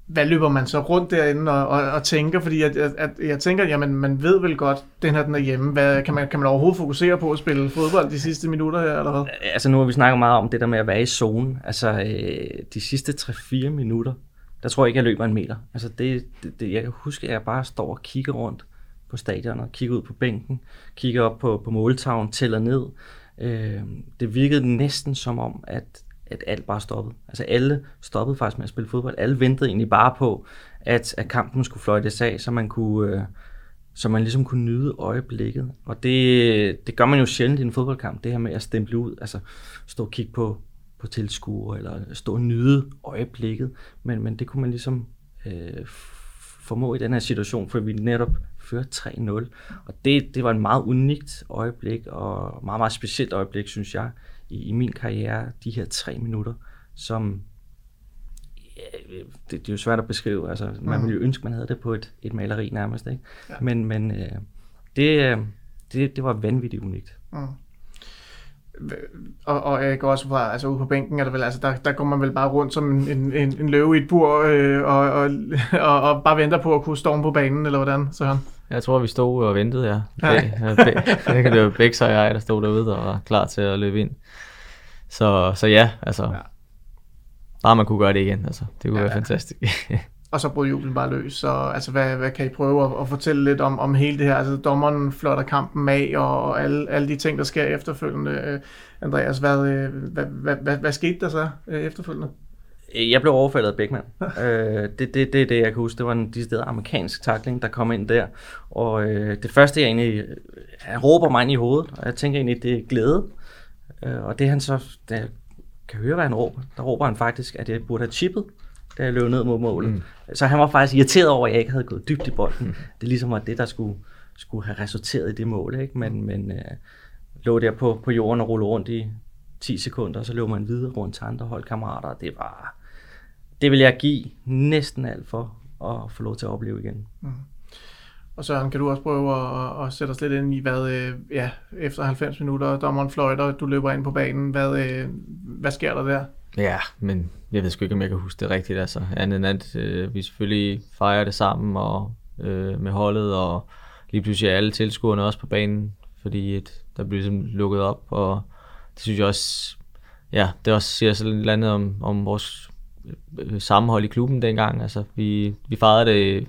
hvad løber man så rundt derinde og, og, og tænker? Fordi at, at, at jeg tænker, jamen man ved vel godt, den her den er hjemme. Hvad, kan, man, kan man overhovedet fokusere på at spille fodbold de sidste minutter her, eller hvad? Altså nu har vi snakket meget om det der med at være i zonen. Altså øh, de sidste 3-4 minutter, der tror jeg ikke, jeg løber en meter. Altså det, det, det, jeg kan huske, at jeg bare står og kigger rundt på stadionet, kigger ud på bænken, kigger op på, på måltavlen, tæller ned. Øh, det virkede næsten som om, at, at alt bare stoppede. Altså alle stoppede faktisk med at spille fodbold. Alle ventede egentlig bare på, at, at kampen skulle fløjtes af, så man kunne... Øh, så man ligesom kunne nyde øjeblikket. Og det, det gør man jo sjældent i en fodboldkamp, det her med at stemple ud, altså stå og kigge på, på tilskuere, eller stå og nyde øjeblikket. Men, men det kunne man ligesom øh, formå i den her situation, for vi netop førte 3-0. Og det, det var en meget unikt øjeblik, og meget, meget specielt øjeblik, synes jeg, i, i min karriere, de her tre minutter, som det, det er jo svært at beskrive. Altså, man ville jo ønske, man havde det på et, et maleri nærmest. Ikke? Ja. Men, men øh, det, øh, det, det var vanvittigt unikt. Og, og jeg går også fra, altså ude på bænken, er der, vel, altså, der, der går man vel bare rundt som en, en, en, en løve i et bur, øh, og, og, og, og, bare venter på at kunne storme på banen, eller hvordan, Søren? Jeg tror, vi stod og ventede, ja. Bæ, bæ, det var Bæks og jeg, der stod derude og var klar til at løbe ind. Så, så ja, altså. Ja. Bare man kunne gøre det igen, altså. Det kunne ja, være fantastisk. Og så brød jublen bare løs. Så altså, hvad, hvad kan I prøve at, at fortælle lidt om, om hele det her? Altså, dommeren flotter kampen af, og, og alle, alle de ting, der sker efterfølgende. Øh, Andreas, hvad, øh, hvad, hvad, hvad, hvad skete der så øh, efterfølgende? Jeg blev overfaldet af Beckmann. øh, det, det, det er det, jeg kan huske. Det var en decideret amerikansk takling, der kom ind der. Og øh, det første, jeg egentlig... Han råber mig ind i hovedet, og jeg tænker egentlig, det er glæde. Øh, og det han så... Da jeg kan høre, hvad han råber, der råber han faktisk, at jeg burde have chippet, da jeg løb ned mod målet. Mm. Så han var faktisk irriteret over, at jeg ikke havde gået dybt i bolden. Mm. Det ligesom var det, der skulle, skulle have resulteret i det mål. Ikke? Men, men øh, lå der på, på jorden og rullede rundt i 10 sekunder, og så løb man videre rundt til andre holdkammerater. og Det var... Det vil jeg give næsten alt for at få lov til at opleve igen. Og Søren, kan du også prøve at, at sætte os lidt ind i, hvad, øh, ja, efter 90 minutter, dommeren fløjter, du løber ind på banen, hvad, øh, hvad sker der der? Ja, men jeg ved sgu ikke, om jeg kan huske det rigtigt. Altså, andet end at øh, vi selvfølgelig fejrer det sammen og, øh, med holdet, og lige pludselig er alle tilskuerne også på banen, fordi et, der blev ligesom lukket op, og det synes jeg også, ja, det også siger sådan lidt andet om, om vores øh, sammenhold i klubben dengang. Altså, vi, vi fejrede det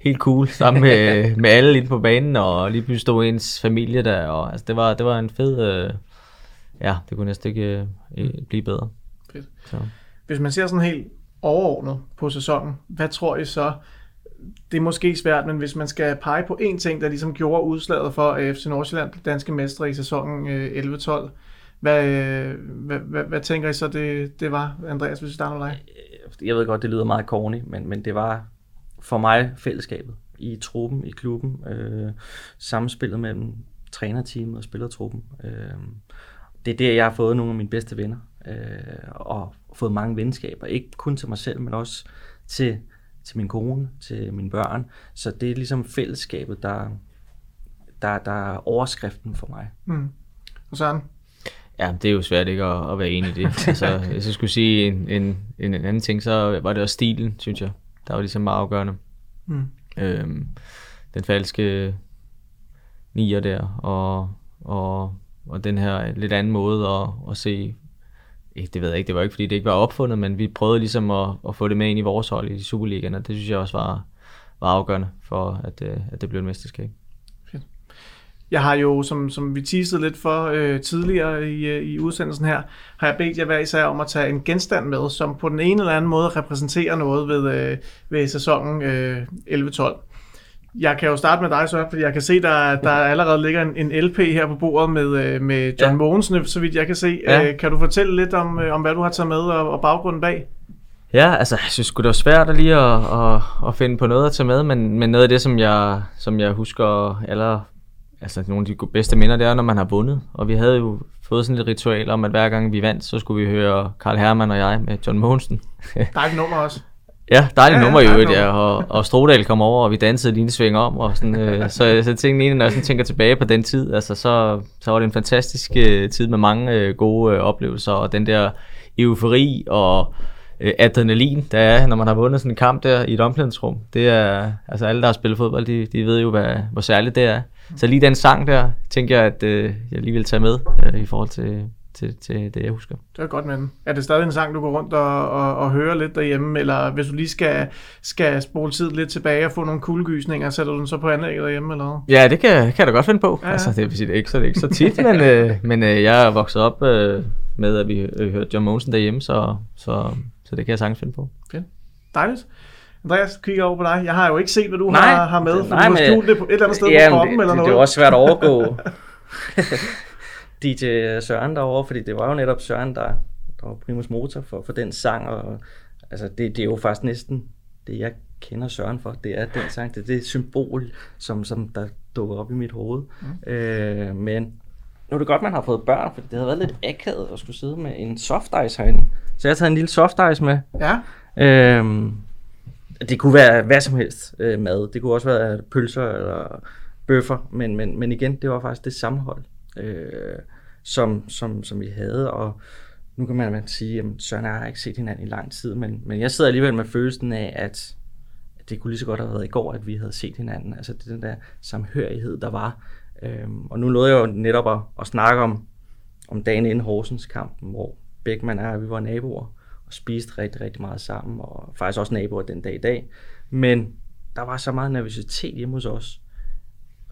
helt cool sammen med, med alle inde på banen, og lige pludselig stod ens familie der, og altså, det, var, det var en fed, øh, ja, det kunne næsten ikke øh, blive bedre. Fedt. Så. Hvis man ser sådan helt overordnet på sæsonen, hvad tror I så, det er måske svært, men hvis man skal pege på én ting, der ligesom gjorde udslaget for øh, at FC Nordsjælland blev danske mestre i sæsonen øh, 11-12, hvad, øh, hvad, hvad, hvad tænker I så, det, det var, Andreas, hvis vi starter med dig? Jeg ved godt, det lyder meget corny, men, men det var for mig fællesskabet i truppen, i klubben, øh, samspillet mellem trænerteamet og spillertruppen. Øh, det er der, jeg har fået nogle af mine bedste venner, øh, og fået mange venskaber, ikke kun til mig selv, men også til, til min kone, til mine børn. Så det er ligesom fællesskabet, der, der, der er overskriften for mig. Mm. Og Søren? Ja, det er jo svært ikke at, at være enig i det. altså, hvis jeg skulle sige en, en, en anden ting, så var det også stilen, synes jeg. Der var ligesom meget afgørende. Mm. Øhm, den falske nier der, og, og, og den her lidt anden måde at, at se, det ved jeg ikke, det var ikke fordi det ikke var opfundet, men vi prøvede ligesom at, at få det med ind i vores hold i Superligaen, og det synes jeg også var, var afgørende for, at, øh, at det blev et mesterskab. Jeg har jo, som, som vi teasede lidt for øh, tidligere i, øh, i udsendelsen her, har jeg bedt jer hver især om at tage en genstand med, som på den ene eller anden måde repræsenterer noget ved, øh, ved sæsonen øh, 11-12. Jeg kan jo starte med dig, så, fordi jeg kan se, der, der allerede ligger en, en LP her på bordet med, øh, med John ja. Mogensen, så vidt jeg kan se. Ja. Øh, kan du fortælle lidt om, øh, om hvad du har taget med og, og baggrunden bag? Ja, altså, jeg synes det var svært at lige at, at, at finde på noget at tage med, men, men noget af det, som jeg, som jeg husker aller, altså nogle af de bedste minder, det er, når man har vundet. Og vi havde jo fået sådan et ritual om, at hver gang vi vandt, så skulle vi høre Karl Hermann og jeg med John Mogensen. Dejligt nummer også. Ja, dejligt Ja, ja, nummer i ja. nummer. Og, og Strodal kom over, og vi dansede lige en sving om. Og sådan, øh, så, så jeg tænkte egentlig, når jeg sådan tænker tilbage på den tid, altså, så, så var det en fantastisk øh, tid med mange øh, gode øh, oplevelser. Og den der eufori og øh, adrenalin, der er, når man har vundet sådan en kamp der i et omklædningsrum. Det er, altså alle, der har spillet fodbold, de, de ved jo, hvad, hvor særligt det er. Så lige den sang der, tænker jeg, at øh, jeg lige vil tage med øh, i forhold til, til, til det, jeg husker. Det er godt med den. Er det stadig en sang, du går rundt og, og, og hører lidt derhjemme, eller hvis du lige skal, skal spole tid lidt tilbage og få nogle kuldegysninger, sætter du den så på anlægget derhjemme, eller hvad? Ja, det kan, kan jeg da godt finde på. Ja. Altså, det vil sige, det er ikke så, det er ikke så tit, men, øh, men øh, jeg er vokset op øh, med, at vi øh, hørte John Monsen derhjemme, så, så, så det kan jeg sagtens finde på. Dejligt. Andreas, kigger over på dig. Jeg har jo ikke set, hvad du Nej, har, har med, for nej, du har skjult det på et eller andet sted Ja, på kroppen det, eller noget. det er også svært at overgå DJ Søren derovre, fordi det var jo netop Søren, der, der var primus motor for, for den sang, og altså, det, det er jo faktisk næsten det, jeg kender Søren for, det er den sang, det er det symbol, som, som der dukker op i mit hoved. Mm. Øh, men nu er det godt, man har fået børn, for det havde været lidt akavet at skulle sidde med en soft ice herinde. Så jeg har taget en lille soft ice med, Ja, Øhm, det kunne være hvad som helst øh, mad. Det kunne også være pølser eller bøffer, men, men, men igen, det var faktisk det sammenhold, øh, som, som, som vi havde, og nu kan man, man sige, at Søren og jeg har ikke set hinanden i lang tid, men, men jeg sidder alligevel med følelsen af, at det kunne lige så godt have været i går, at vi havde set hinanden. Altså det den der samhørighed, der var. Øhm, og nu nåede jeg jo netop at, at snakke om, om dagen inden Horsens kampen, hvor Beckmann og vi var naboer og spiste rigtig, rigtig meget sammen, og faktisk også naboer den dag i dag. Men der var så meget nervøsitet hjemme hos os.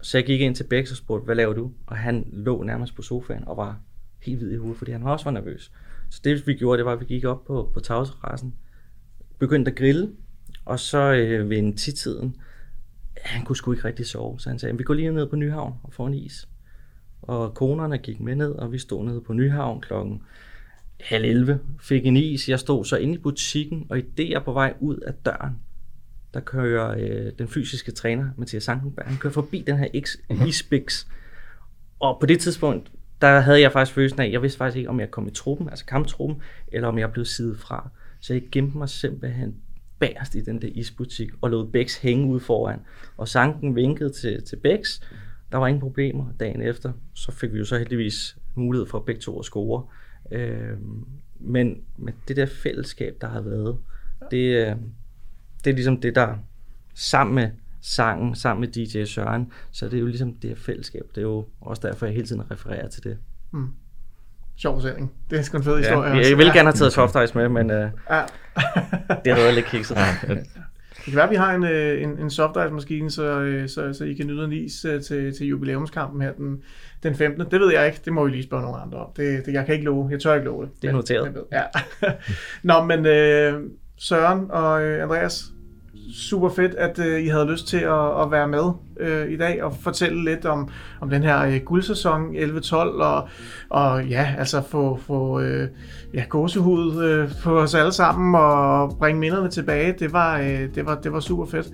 Så jeg gik ind til Bex og spurgte, hvad laver du? Og han lå nærmest på sofaen og var helt hvid i hovedet, fordi han også var nervøs. Så det vi gjorde, det var, at vi gik op på, på tagterrassen, begyndte at grille, og så øh, ved en tidtiden, han kunne sgu ikke rigtig sove, så han sagde, vi går lige ned på Nyhavn og får en is. Og konerne gik med ned, og vi stod nede på Nyhavn klokken halv 11, fik en is. Jeg stod så inde i butikken, og i det jeg på vej ud af døren, der kører øh, den fysiske træner, Mathias Sankenberg, han kører forbi den her X- isbiks. Og på det tidspunkt, der havde jeg faktisk følelsen af, jeg vidste faktisk ikke, om jeg kom i truppen, altså kamptruppen, eller om jeg blev sidet fra. Så jeg gemte mig simpelthen bagerst i den der isbutik, og lod Bex hænge ude foran. Og Sanken vinkede til, til Bex. Der var ingen problemer dagen efter. Så fik vi jo så heldigvis mulighed for begge to at score. Øh, men, men det der fællesskab, der har været, det, øh, det er ligesom det, der sammen med, sangen sammen med DJ Søren. Så det er jo ligesom det her fællesskab. Det er jo også derfor, jeg hele tiden refererer til det. Sjov fortælling. Det er sgu en fed historie. Ja, også. jeg ville Ja. gerne have taget soft ice med, men uh, Ja. det havde været lidt kikset. Det kan være, at vi har en, øh, en, en soft ice maskine, så, øh, så, så I kan nyde en is øh, til, til jubilæumskampen her den, den 15. Det ved jeg ikke. Det må vi lige spørge nogle andre om. Det, det, jeg kan ikke love. Jeg tør ikke love det. Det er noteret. men- Ja. Nå, men øh, Søren og øh, Andreas, super fedt, at øh, I havde lyst til at, at være med øh, i dag og fortælle lidt om, om den her øh, guldsæson 11-12 og, og ja, altså få, få øh, ja, gåsehud øh, på os alle sammen og bringe minderne tilbage. Det var, øh, det var, det var super fedt.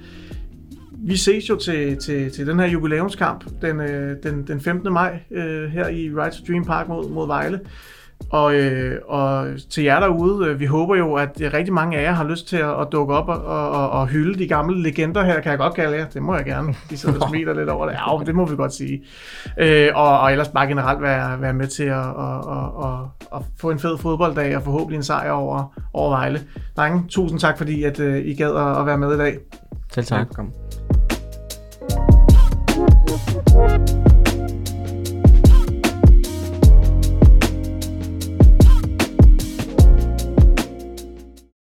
Vi ses jo til, til, til den her jubilæumskamp den, øh, den, den 15. maj øh, her i Ride to Dream Park mod, mod Vejle. Og, øh, og til jer derude, øh, vi håber jo, at øh, rigtig mange af jer har lyst til at, at dukke op og, og, og hylde de gamle legender her, kan jeg godt kalde jer. Det må jeg gerne. De sidder og smiler lidt over det. Ja, det må vi godt sige. Øh, og, og ellers bare generelt være, være med til at, at, at, at, at få en fed fodbolddag og forhåbentlig en sejr over, over Vejle. Drenge, tusind tak, fordi at, uh, I gad at, at være med i dag. Selv tak. Kom.